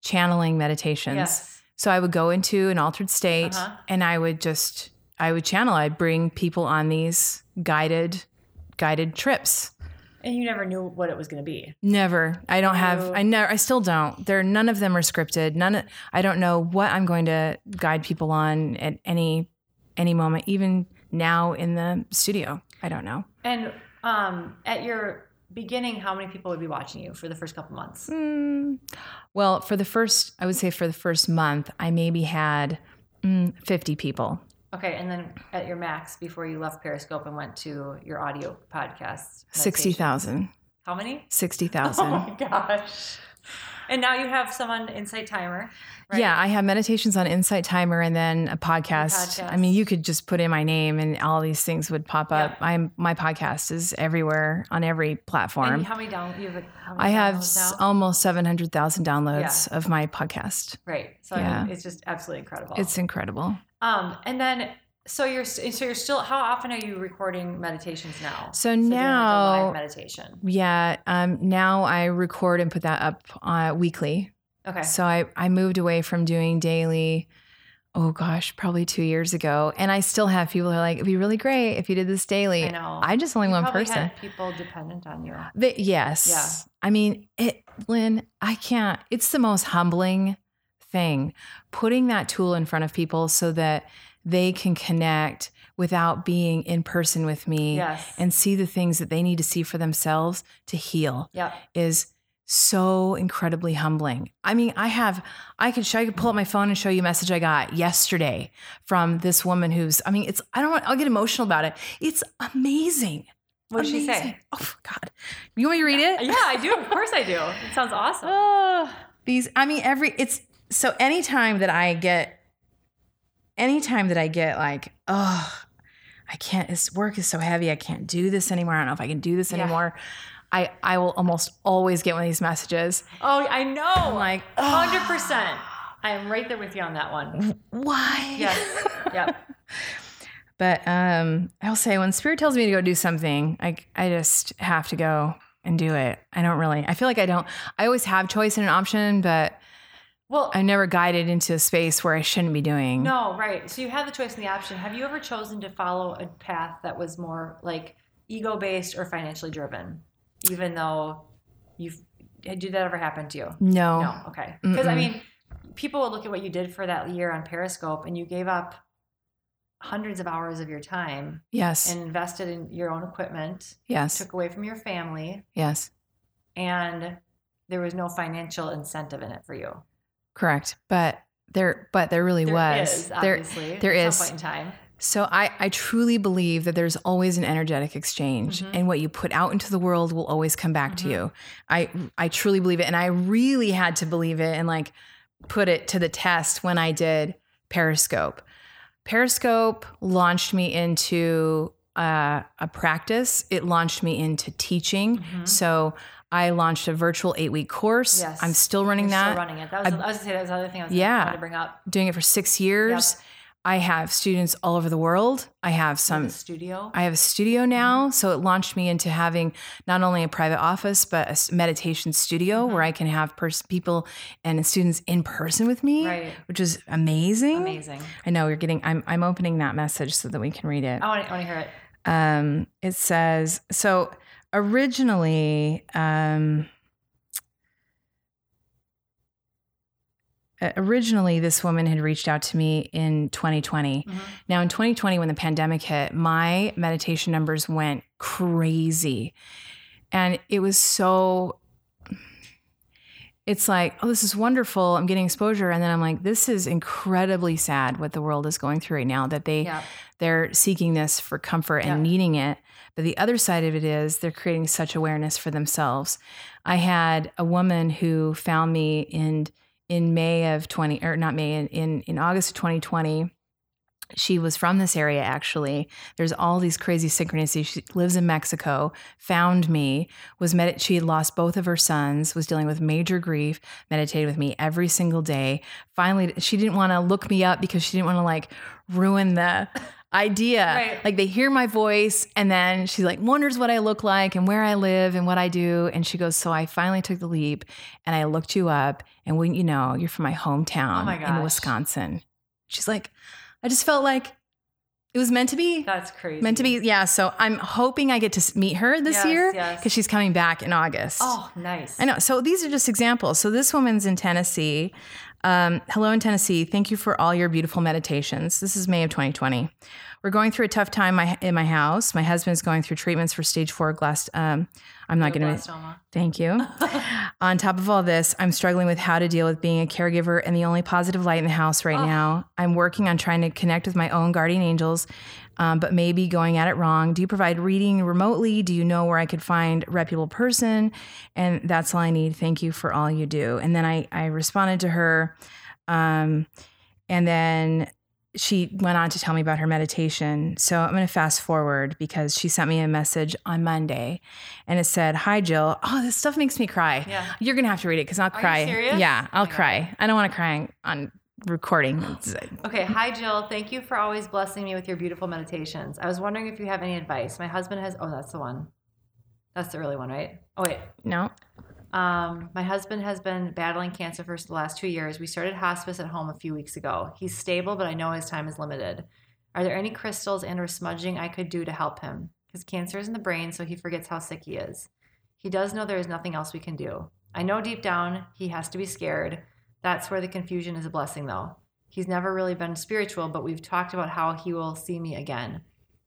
channeling meditations. Yes. So I would go into an altered state Uh-huh. and I would just I would channel. I'd bring people on these guided guided trips. And you never knew what it was gonna be. Never. I don't have I never I still don't. There none of them are scripted. None I don't know what I'm going to guide people on at any any moment even now in the studio. I don't know. And um, at your beginning, how many people would be watching you for the first couple months? Mm, well, for the first I would say for the first month, I maybe had mm, 50 people. Okay, and then at your max before you left Periscope and went to your audio podcast, 60,000. How many? 60,000. Oh my gosh! And now you have someone Insight Timer. Right? Yeah, I have meditations on Insight Timer and then a podcast. I mean, you could just put in my name and all these things would pop up. I'm my podcast is everywhere on every platform. And how many down? You have? How I have downloads now? almost 700,000 downloads of my podcast. Right. So I Yeah. mean, it's just absolutely incredible. It's incredible. um, and then so you're so you're still. How often are you recording meditations now? So like, a now- live meditation. Yeah, um, now I record and put that up uh, weekly. Okay. So I, I moved away from doing daily, oh gosh, probably two years ago. And I still have people who are like, it'd be really great if you did this daily. I know. I just only You one person. people dependent on you. But yes. Yeah. I mean, it, Lynn, I can't, it's the most humbling thing putting that tool in front of people so that they can connect without being in person with me Yes. and see the things that they need to see for themselves to heal Yep. is so incredibly humbling. I mean, I have, I could show, I could pull up my phone and show you a message I got yesterday from this woman who's, I mean, it's, I don't want, I'll get emotional about it. It's amazing. What did she say? Oh God. You want me to read it? Yeah, I do. Of course I do. It sounds awesome. Oh, these, I mean, every, it's so anytime that I get, anytime that I get like, oh, I can't, this work is so heavy. I can't do this anymore. I don't know if I can do this Yeah. anymore. I, I will almost always get one of these messages. Oh, I know. I'm like, hundred percent. I am right there with you on that one. why? Yes. Yep. But um, I'll say when spirit tells me to go do something, I I just have to go and do it. I don't really. I feel like I don't. I always have choice and an option, but Well, I'm never guided into a space where I shouldn't be doing. no, right. So you have the choice and the option. Have you ever chosen to follow a path that was more like ego based or financially driven, even though you've did that ever happen to you? No. No. Okay. Because I mean, people would look at what you did for that year on Periscope, and you gave up hundreds of hours of your time Yes. and invested in your own equipment, yes. took away from your family, yes. and there was no financial incentive in it for you. Correct. But there. But there really There was. is, there. obviously, there is. some point in time. So I, I truly believe that there's always an energetic exchange Mhm. and what you put out into the world will always come back to Mhm. you. I I truly believe it and I really had to believe it and like put it to the test when I did Periscope. Periscope launched me into uh, a practice. It launched me into teaching. Mhm. So I launched a virtual eight week course. Yes. I'm still running You're that Still running it. That was, I, was gonna say that was the other thing I was Yeah. going to bring up. doing it for six years. I have students all over the world. I have Some some studio. I have a studio now, so it launched me into having not only a private office but a meditation studio Mhm. where I can have pers- people and students in person with me, right. which is amazing. Amazing. I know you're getting. I'm I'm opening that message so that we can read it. I want to, I want to hear it. Um, it says so. Originally, um, uh, originally this woman had reached out to me in 2020. Mhm. Now in 2020 when the pandemic hit, my meditation numbers went crazy. And it was so it's like, oh, this is wonderful. I'm getting exposure. And then I'm like, this is incredibly sad what the world is going through right now that they Yeah. they're seeking this for comfort and Yeah. needing it. But the other side of it is they're creating such awareness for themselves. I had a woman who found me in in May of 20 or not May in in, in August of 2020. She was from this area actually. There's all these crazy synchronicities. She lives in Mexico, found me, was med- she had lost both of her sons, was dealing with major grief, meditated with me every single day. Finally, she didn't want to look me up because she didn't want to like ruin the idea. Right. Like they hear my voice and then she like wonders what I look like and where I live and what I do. And she goes, So I finally took the leap and I looked you up. And when you know, you're from my hometown Oh my in. Wisconsin. She's like, I just felt like it was meant to be. That's crazy. Meant to be, yeah. So I'm hoping I get to meet her this Yes, year yes. because she's coming back in August. Oh, nice. I know. So these are just examples. So this woman's in Tennessee. Um, hello in Tennessee. Thank you for all your beautiful meditations. This is May of 2020. We're going through a tough time in my house. My husband's going through treatments for stage four glass. Um, I'm not going to. Thank you. On top of all this, I'm struggling with how to deal with being a caregiver and the only positive light in the house right Oh. now. I'm working on trying to connect with my own guardian angels, um, but maybe going at it wrong. Do you provide reading remotely? Do you know where I could find a reputable person? And that's all I need. Thank you for all you do. And then I, I responded to her. Um, and then she went on to tell me about her meditation. So I'm going to fast forward because she sent me a message on Monday and it said, Hi, Jill. Oh, this stuff makes me cry. Yeah. You're going to have to read it because I'll you cry. serious? Yeah, I'll God. cry. I don't want to cry on recording. Okay, hi Jill. Thank you for always blessing me with your beautiful meditations. I was wondering if you have any advice. My husband has. Oh, that's the one. That's the early one, right? Oh wait. no. Um, my husband has been battling cancer for the last two years. We started hospice at home a few weeks ago. He's stable, but I know his time is limited. Are there any crystals and or smudging I could do to help him? His cancer is in the brain, so he forgets how sick he is. He does know there is nothing else we can do. I know deep down he has to be scared. That's where the confusion is a blessing, though. He's never really been spiritual, but we've talked about how he will see me again.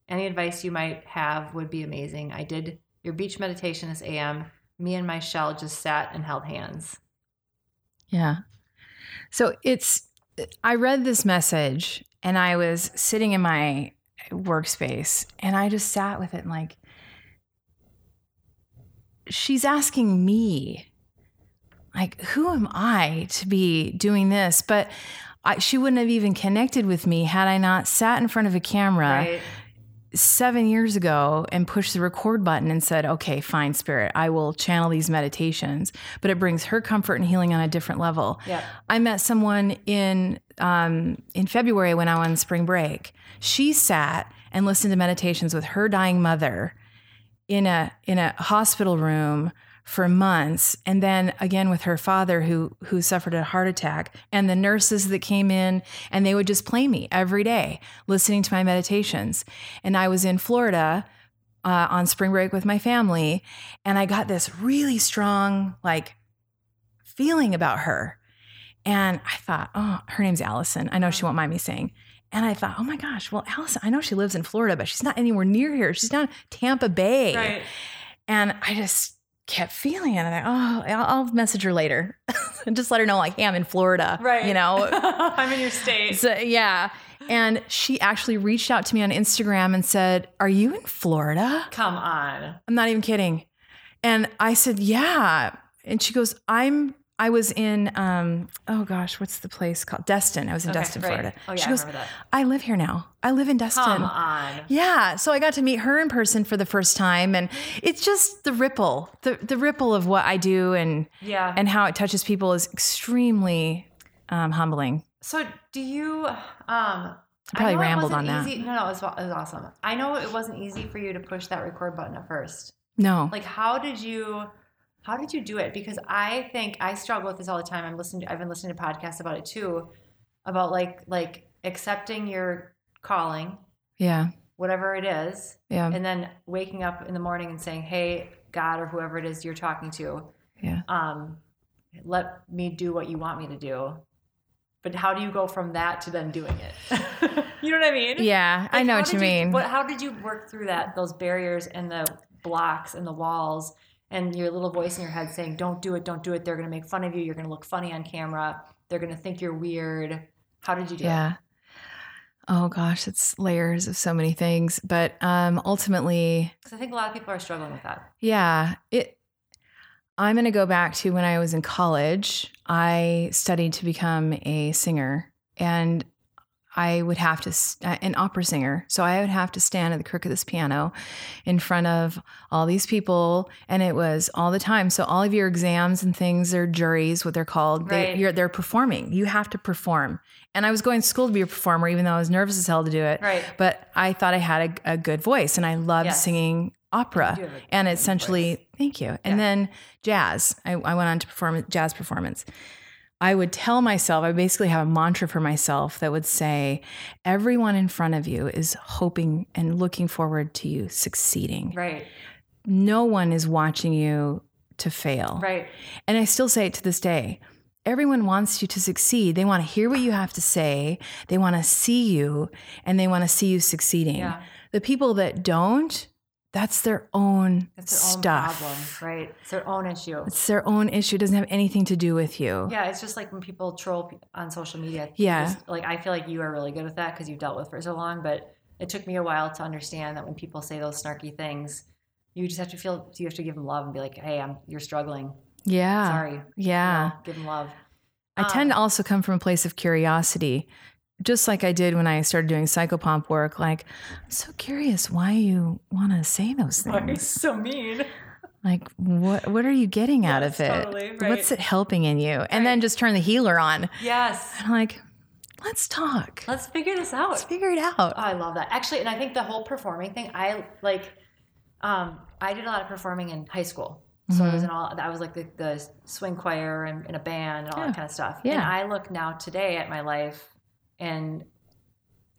Any advice you might have would be amazing. I did your beach meditation this AM. Me and my shell just sat and held hands. Yeah. So it's, I read this message and I was sitting in my workspace and I just sat with it and like, she's asking me, like, who am I to be doing this? But I, she wouldn't have even connected with me had I not sat in front of a camera Right? seven years ago and pushed the record button and said, okay, fine, spirit, I will channel these meditations. But it brings her comfort and healing on a different level. Yeah. I met someone in um, in February when I was on spring break. She sat and listened to meditations with her dying mother in a in a hospital room for months and then again with her father who who suffered a heart attack and the nurses that came in and they would just play me every day listening to my meditations and I was in Florida uh, on spring break with my family and I got this really strong like feeling about her and I thought oh her name's Allison I know she won't mind me saying and I thought, oh my gosh, well, Allison, I know she lives in Florida, but she's not anywhere near here. She's not Tampa Bay. Right. And I just kept feeling it. And I, oh, I'll, I'll message her later and just let her know, like, hey, I'm in Florida. Right. You know? I'm in your state. so, yeah. And she actually reached out to me on Instagram and said, Are you in Florida? Come on. I'm not even kidding. And I said, Yeah. And she goes, I'm, I was in, um, oh gosh, what's the place called? Destin. I was in Okay, Destin, right. Florida. Oh yeah, she I goes, that. I live here now. I live in Destin. Come on. Yeah, so I got to meet her in person for the first time, and it's just the ripple, the the ripple of what I do, and Yeah. and how it touches people is extremely um, humbling. So do you um I probably it rambled on that. easy. No, no, it was, it was awesome. I know it wasn't easy for you to push that record button at first. No, Like how did you how did you do it? Because I think I struggle with this all the time. I'm listening to, I've been listening to podcasts about it too, about like like accepting your calling, yeah, whatever it is, yeah, and then waking up in the morning and saying, "Hey, God or whoever it is you're talking to, yeah, um, let me do what you want me to do." but how do you go from that to then doing it? you know what I mean? Yeah, I know what you mean. What, how did you work through that? Those barriers and the blocks and the walls and your little voice in your head saying, "Don't do it, don't do it. They're going to make fun of you. You're going to look funny on camera. They're going to think you're weird." How did you do it? yeah. Oh gosh, it's layers of so many things, but um ultimately Because I think a lot of people are struggling with that. Yeah, it. I'm going to go back to when I was in college. I studied to become a singer, and I would have to uh, an opera singer. So I would have to stand at the crook of this piano in front of all these people, and it was all the time. So all of your exams and things are juries, what they're called. They, Right. you're, they're performing. You have to perform. And I was going to school to be a performer, even though I was nervous as hell to do it Right. but I thought I had a, a good voice and I loved Yes. singing opera You do have a and essentially voice. thank you and Yeah. then jazz I, I went on to perform jazz performance I would tell myself I basically have a mantra for myself that would say everyone in front of you is hoping and looking forward to you succeeding Right. no one is watching you to fail Right. and I still say it to this day. Everyone wants you to succeed. They want to hear what you have to say. They want to see you and they want to see you succeeding. Yeah. The people that don't, that's their own their own stuff. problem. Right. It's their own issue. It's their own issue. It doesn't have anything to do with you. Yeah, it's just like when people troll on social media. Yeah. Just, like I feel like you are really good with that because you've dealt with for so long. But it took me a while to understand that when people say those snarky things, you just have to feel you have to give them love and be like, "Hey, I'm you're struggling. Yeah. Sorry. you Yeah. know, give them love." I tend to Um, also come from a place of curiosity, just like I did when I started doing psychopomp work. Like, I'm so curious why you want to say those things. Why are you so mean? Like, what what are you getting out of it? totally, right. What's it helping in you? And then just turn the healer on. Yes. I'm like, let's talk. Let's figure this out. Let's figure it out. Oh, I love that. Actually, and I think the whole performing thing, I like um I did a lot of performing in high school. So I was Mhm. in all I was like the, the swing choir and in a band and all Yeah. that kind of stuff. Yeah. And I look now today at my life and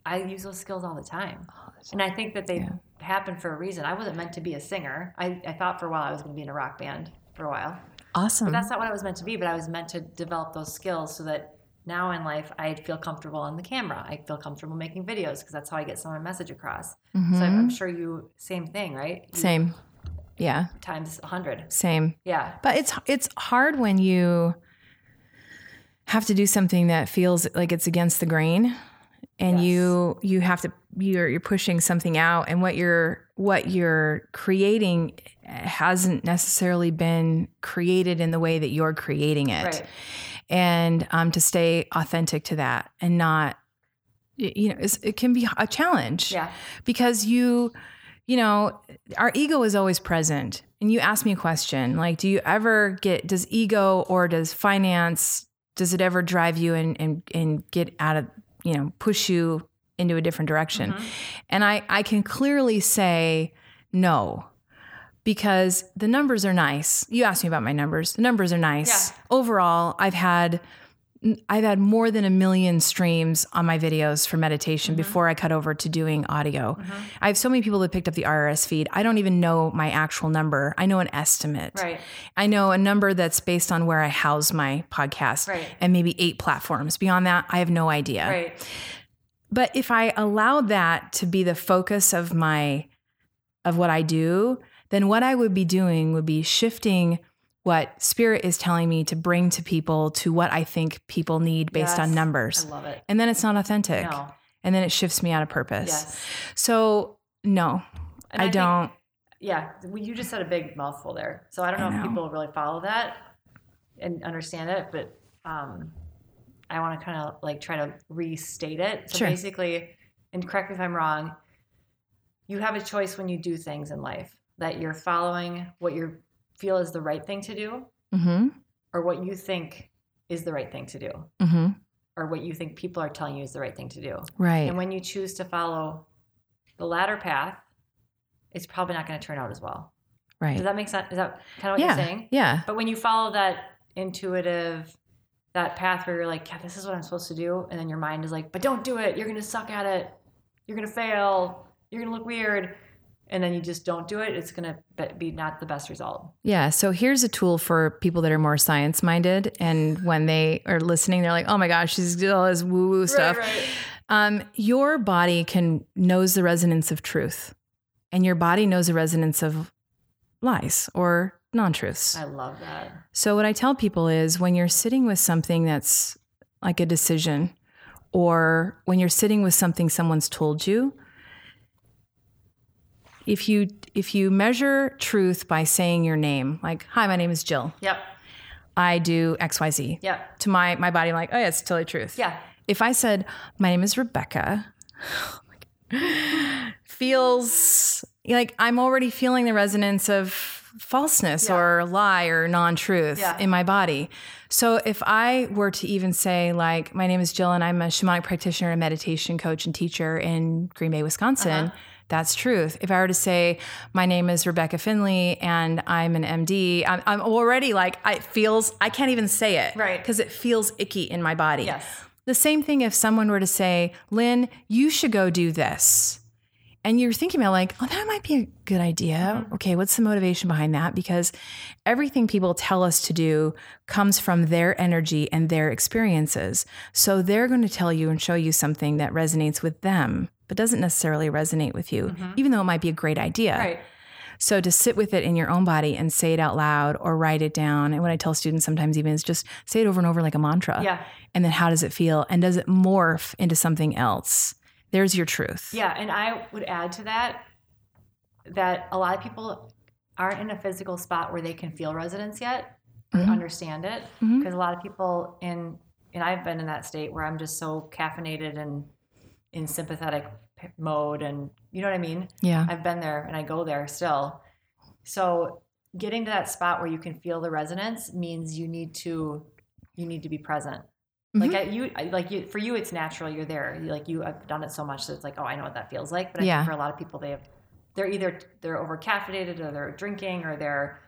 I use those skills all the time. And I think that they Yeah. happen for a reason. I wasn't meant to be a singer. I, I thought for a while I was going to be in a rock band for a while. Awesome. But that's not what I was meant to be, but I was meant to develop those skills so that now in life I feel comfortable on the camera. I feel comfortable making videos because that's how I get some of my message across. So I'm, Mhm. I'm sure you same thing, right? You- Same. Yeah, times a hundred. same. Yeah. But it's it's hard when you have to do something that feels like it's against the grain and Yes. you you have to you're you're pushing something out and what you're what you're creating hasn't necessarily been created in the way that you're creating it. Right. And um to stay authentic to that and not you know, it's, it can be a challenge Yeah. because you you know our ego is always present and you ask me a question like do you ever get does ego or does finance does it ever drive you and and, and get out of you know push you into a different direction Mhm. and i i can clearly say no because the numbers are nice you asked me about my numbers the numbers are nice Yeah. overall i've had I've had more than a million streams on my videos for meditation Mhm. before I cut over to doing audio. Mhm. I have so many people that picked up the RSS feed. I don't even know my actual number. I know an estimate. Right. I know a number that's based on where I house my podcast Right. and maybe eight platforms. Beyond that, I have no idea. Right. But if I allowed that to be the focus of my of what I do, then what I would be doing would be shifting what spirit is telling me to bring to people to what I think people need based on Yes. numbers. I love it. And then it's not authentic. No. And then it shifts me out of purpose. Yes. So, no, I, think- don't. yeah. You just said a big mouthful there. So I don't I know, if people really follow that and understand it, but um, I want to kind of like try to restate it. So Sure. basically, and correct me if I'm wrong, you have a choice when you do things in life that you're following what you feel is the right thing to do Mm-hmm. or what you think is the right thing to do Mm-hmm. or what you think people are telling you is the right thing to do. Right. And when you choose to follow the latter path, it's probably not going to turn out as well. right. Does that make sense? Is that kind of what yeah. you're saying? Yeah. But when you follow that intuitive, that path where you're like, yeah, this is what I'm supposed to do. And then your mind is like, but don't do it. You're going to suck at it. You're going to fail. You're going to look weird. And then you just don't do it, it's going to be not the best result. Yeah. So here's a tool for people that are more science minded. And when they are listening, they're like, oh my gosh, she's doing all this woo woo stuff. Right, right. Um, your body can knows the resonance of truth, and your body knows the resonance of lies or non truths. I love that. So, what I tell people is when you're sitting with something that's like a decision, or when you're sitting with something someone's told you, if you if you measure truth by saying your name, like "Hi, my name is Jill. Yep. I do X Y Z. Yep. To my my body, I'm like, "Oh yeah, it's totally truth." Yeah. If I said, "My name is Rebecca," feels like I'm already feeling the resonance of falseness Yeah. or lie or non-truth Yeah. in my body. So if I were to even say like my name is Jill and I'm a shamanic practitioner and meditation coach and teacher in Green Bay, Wisconsin, Uh-huh. That's truth. If I were to say my name is Rebecca Finley and I'm an MD, I'm, I'm already like I- it feels I can't even say it Right. because it feels icky in my body. Yes. The same thing if someone were to say, Lynn, you should go do this. And you're thinking about like, oh, that might be a good idea. Mm-hmm. Okay, what's the motivation behind that? Because everything people tell us to do comes from their energy and their experiences. So they're going to tell you and show you something that resonates with them, but doesn't necessarily resonate with you, mm-hmm. even though it might be a great idea. Right. So to sit with it in your own body and say it out loud or write it down. And what I tell students sometimes even is just say it over and over like a mantra. Yeah. And then how does it feel? And does it morph into something else? There's your truth. Yeah, and I would add to that that a lot of people aren't in a physical spot where they can feel resonance yet or Mhm. understand it because a lot of people in and I've been in that state where I'm just so caffeinated and in sympathetic mode and you know what I mean? Yeah. I've been there and I go there still. So getting to that spot where you can feel the resonance means you need to you need to be present. Like Mhm. I, you, like you, for you, it's natural. You're there. You, like you have done it so much that it's like, oh, I know what that feels like. But I Yeah. think for a lot of people, they have, they're either they're over caffeinated or they're drinking or they're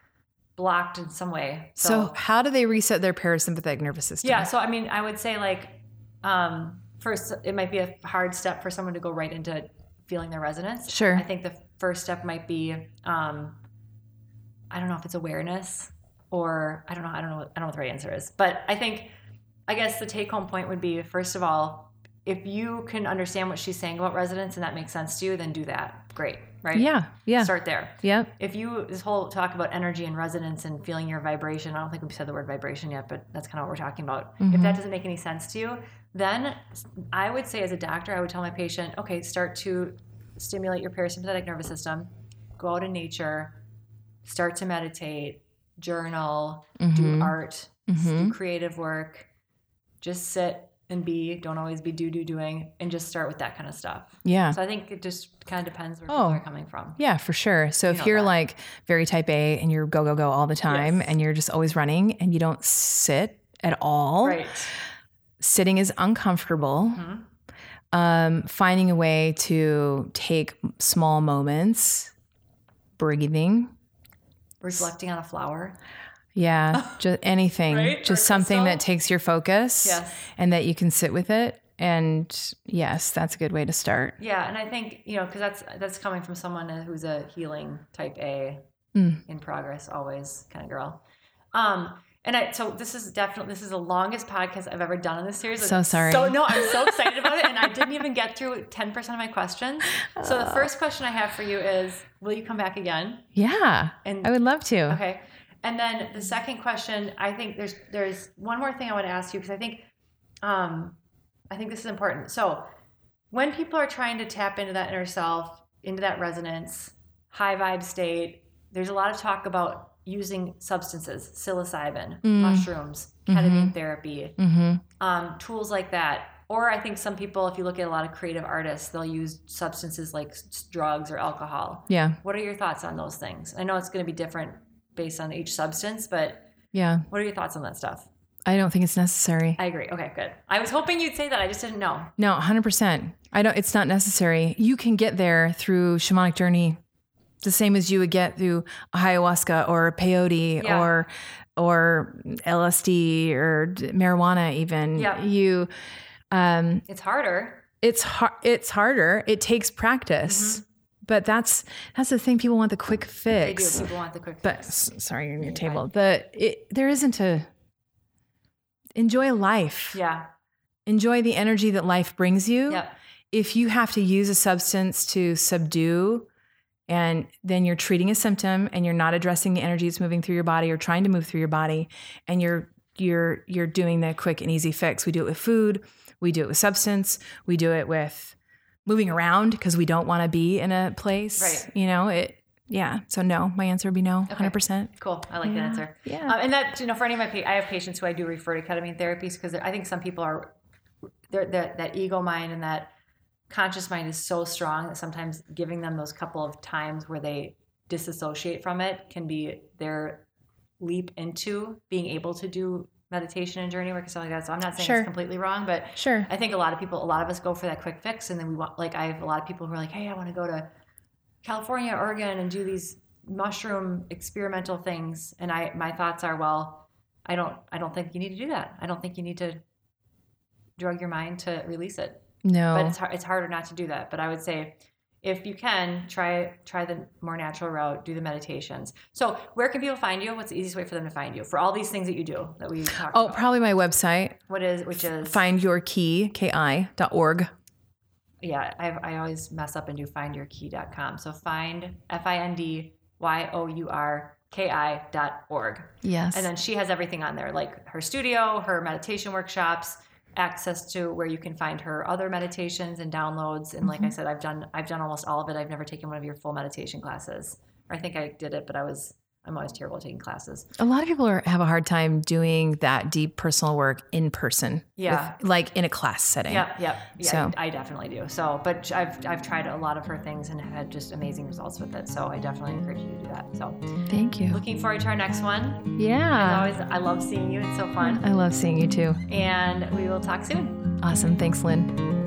blocked in some way. So, how do they reset their parasympathetic nervous system? yeah. So I mean, I would say like, um, first, it might be a hard step for someone to go right into feeling their resonance. Sure. I think the first step might be, um, I don't know if it's awareness or I don't know. I don't know. I don't know what the right answer is, but I think, I guess the take home point would be first of all, if you can understand what she's saying about resonance and that makes sense to you, then do that. Great. Right. Yeah. Yeah. Start there. Yeah. If you this whole talk about energy and resonance and feeling your vibration, I don't think we've said the word vibration yet, but that's kind of what we're talking about. If Mhm. that doesn't make any sense to you, then I would say as a doctor, I would tell my patient, okay, start to stimulate your parasympathetic nervous system, go out in nature, start to meditate, journal, Mhm. do art, s- do creative work, just sit and be, don't always be do do doing, and just start with that kind of stuff. Yeah. So I think it just kind of depends where Oh. people are coming from. Yeah, for sure. So if you're that. like very type A and you're go, go, go all the time Yes. and you're just always running and you don't sit at all, Right. sitting is uncomfortable. Mhm. Um, finding a way to take small moments, breathing. reflecting on a flower. Yeah, just anything, Right? Or just something that takes your focus Yes. and that you can sit with it. And yes, that's a good way to start. Yeah, and I think you know because that's that's coming from someone who's a healing type A, Mm. in progress, always kind of girl. Um, and I so this is definitely this is the longest podcast I've ever done in this series. So sorry. So no, I'm so excited about it, and I didn't even get through ten percent of my questions. So the first question I have for you is, will you come back again? Yeah, And I would love to. Okay. And then the second question, I think there's there's one more thing I want to ask you because I think um I think this is important. So when people are trying to tap into that inner self, into that resonance, high vibe state, there's a lot of talk about using substances, psilocybin, Mm. mushrooms, ketamine therapy, Mm-hmm. um, tools like that. Or I think some people, if you look at a lot of creative artists, they'll use substances like drugs or alcohol. Yeah, What are your thoughts on those things? I know it's going to be different based on each substance, but yeah. what are your thoughts on that stuff? I don't think it's necessary. I agree. Okay, good. I was hoping you'd say that. I just didn't know. No, 100%. I don't it's not necessary. You can get there through shamanic journey the same as you would get through ayahuasca or peyote Yeah. or or LSD or marijuana even. Yeah. You um It's harder. it's hard it's harder. It takes practice. But that's that's the thing. People want the quick They do. fix. People want the quick But fix. sorry, you're on your table. The it, there isn't a enjoy life. Yeah. Enjoy the energy that life brings you. Yep. If you have to use a substance to subdue, and then you're treating a symptom, and you're not addressing the energy that's moving through your body or trying to move through your body, and you're you're you're doing the quick and easy fix. We do it with food. We do it with substance. We do it with moving around because we don't want to be in a place. Right. You know it. Yeah. So no, my answer would be no. Okay. Hundred percent. Cool. I like that answer. Yeah. Um, and that you know, for any of my, pa- I have patients who I do refer to ketamine therapies because I think some people are, that that ego mind and that conscious mind is so strong that sometimes giving them those couple of times where they disassociate from it can be their leap into being able to do meditation and journey work and stuff like that. So I'm not saying Sure. it's completely wrong, but Sure. I think a lot of people, a lot of us go for that quick fix, and then we want, like, I have a lot of people who are like, hey, I want to go to California, Oregon, and do these mushroom experimental things. And I, my thoughts are, well, I don't, I don't think you need to do that. I don't think you need to drug your mind to release it. No. But it's hard, it's harder not to do that. But I would say, if you can, try try the more natural route. Do the meditations. So, where can people find you? What's the easiest way for them to find you for all these things that you do that we talked oh, about? probably my website. what is which is Find your Ki, K-I, yeah, I, I always mess up and do findyourkey.com. So find F I N D Y O U R K I dot org. Yes. And then she has everything on there, like her studio, her meditation workshops, access to where you can find her other meditations and downloads. And like I mm-hmm. said, I've done I've done almost all of it. I've never taken one of your full meditation classes. Or I think I did it, but I was I'm always terrible at taking classes. a lot of people are, have a hard time doing that deep personal work in person. Yeah. with- like in a class setting. Yep, yep. Yeah, So- I definitely do. So, but I've I've tried a lot of her things and had just amazing results with it. So I definitely encourage you to do that. So Thank you. looking forward to our next one. Yeah. As Yeah. always, I love seeing you. It's so fun. I love seeing you too. And we will talk soon. Awesome. Thanks, Lynn.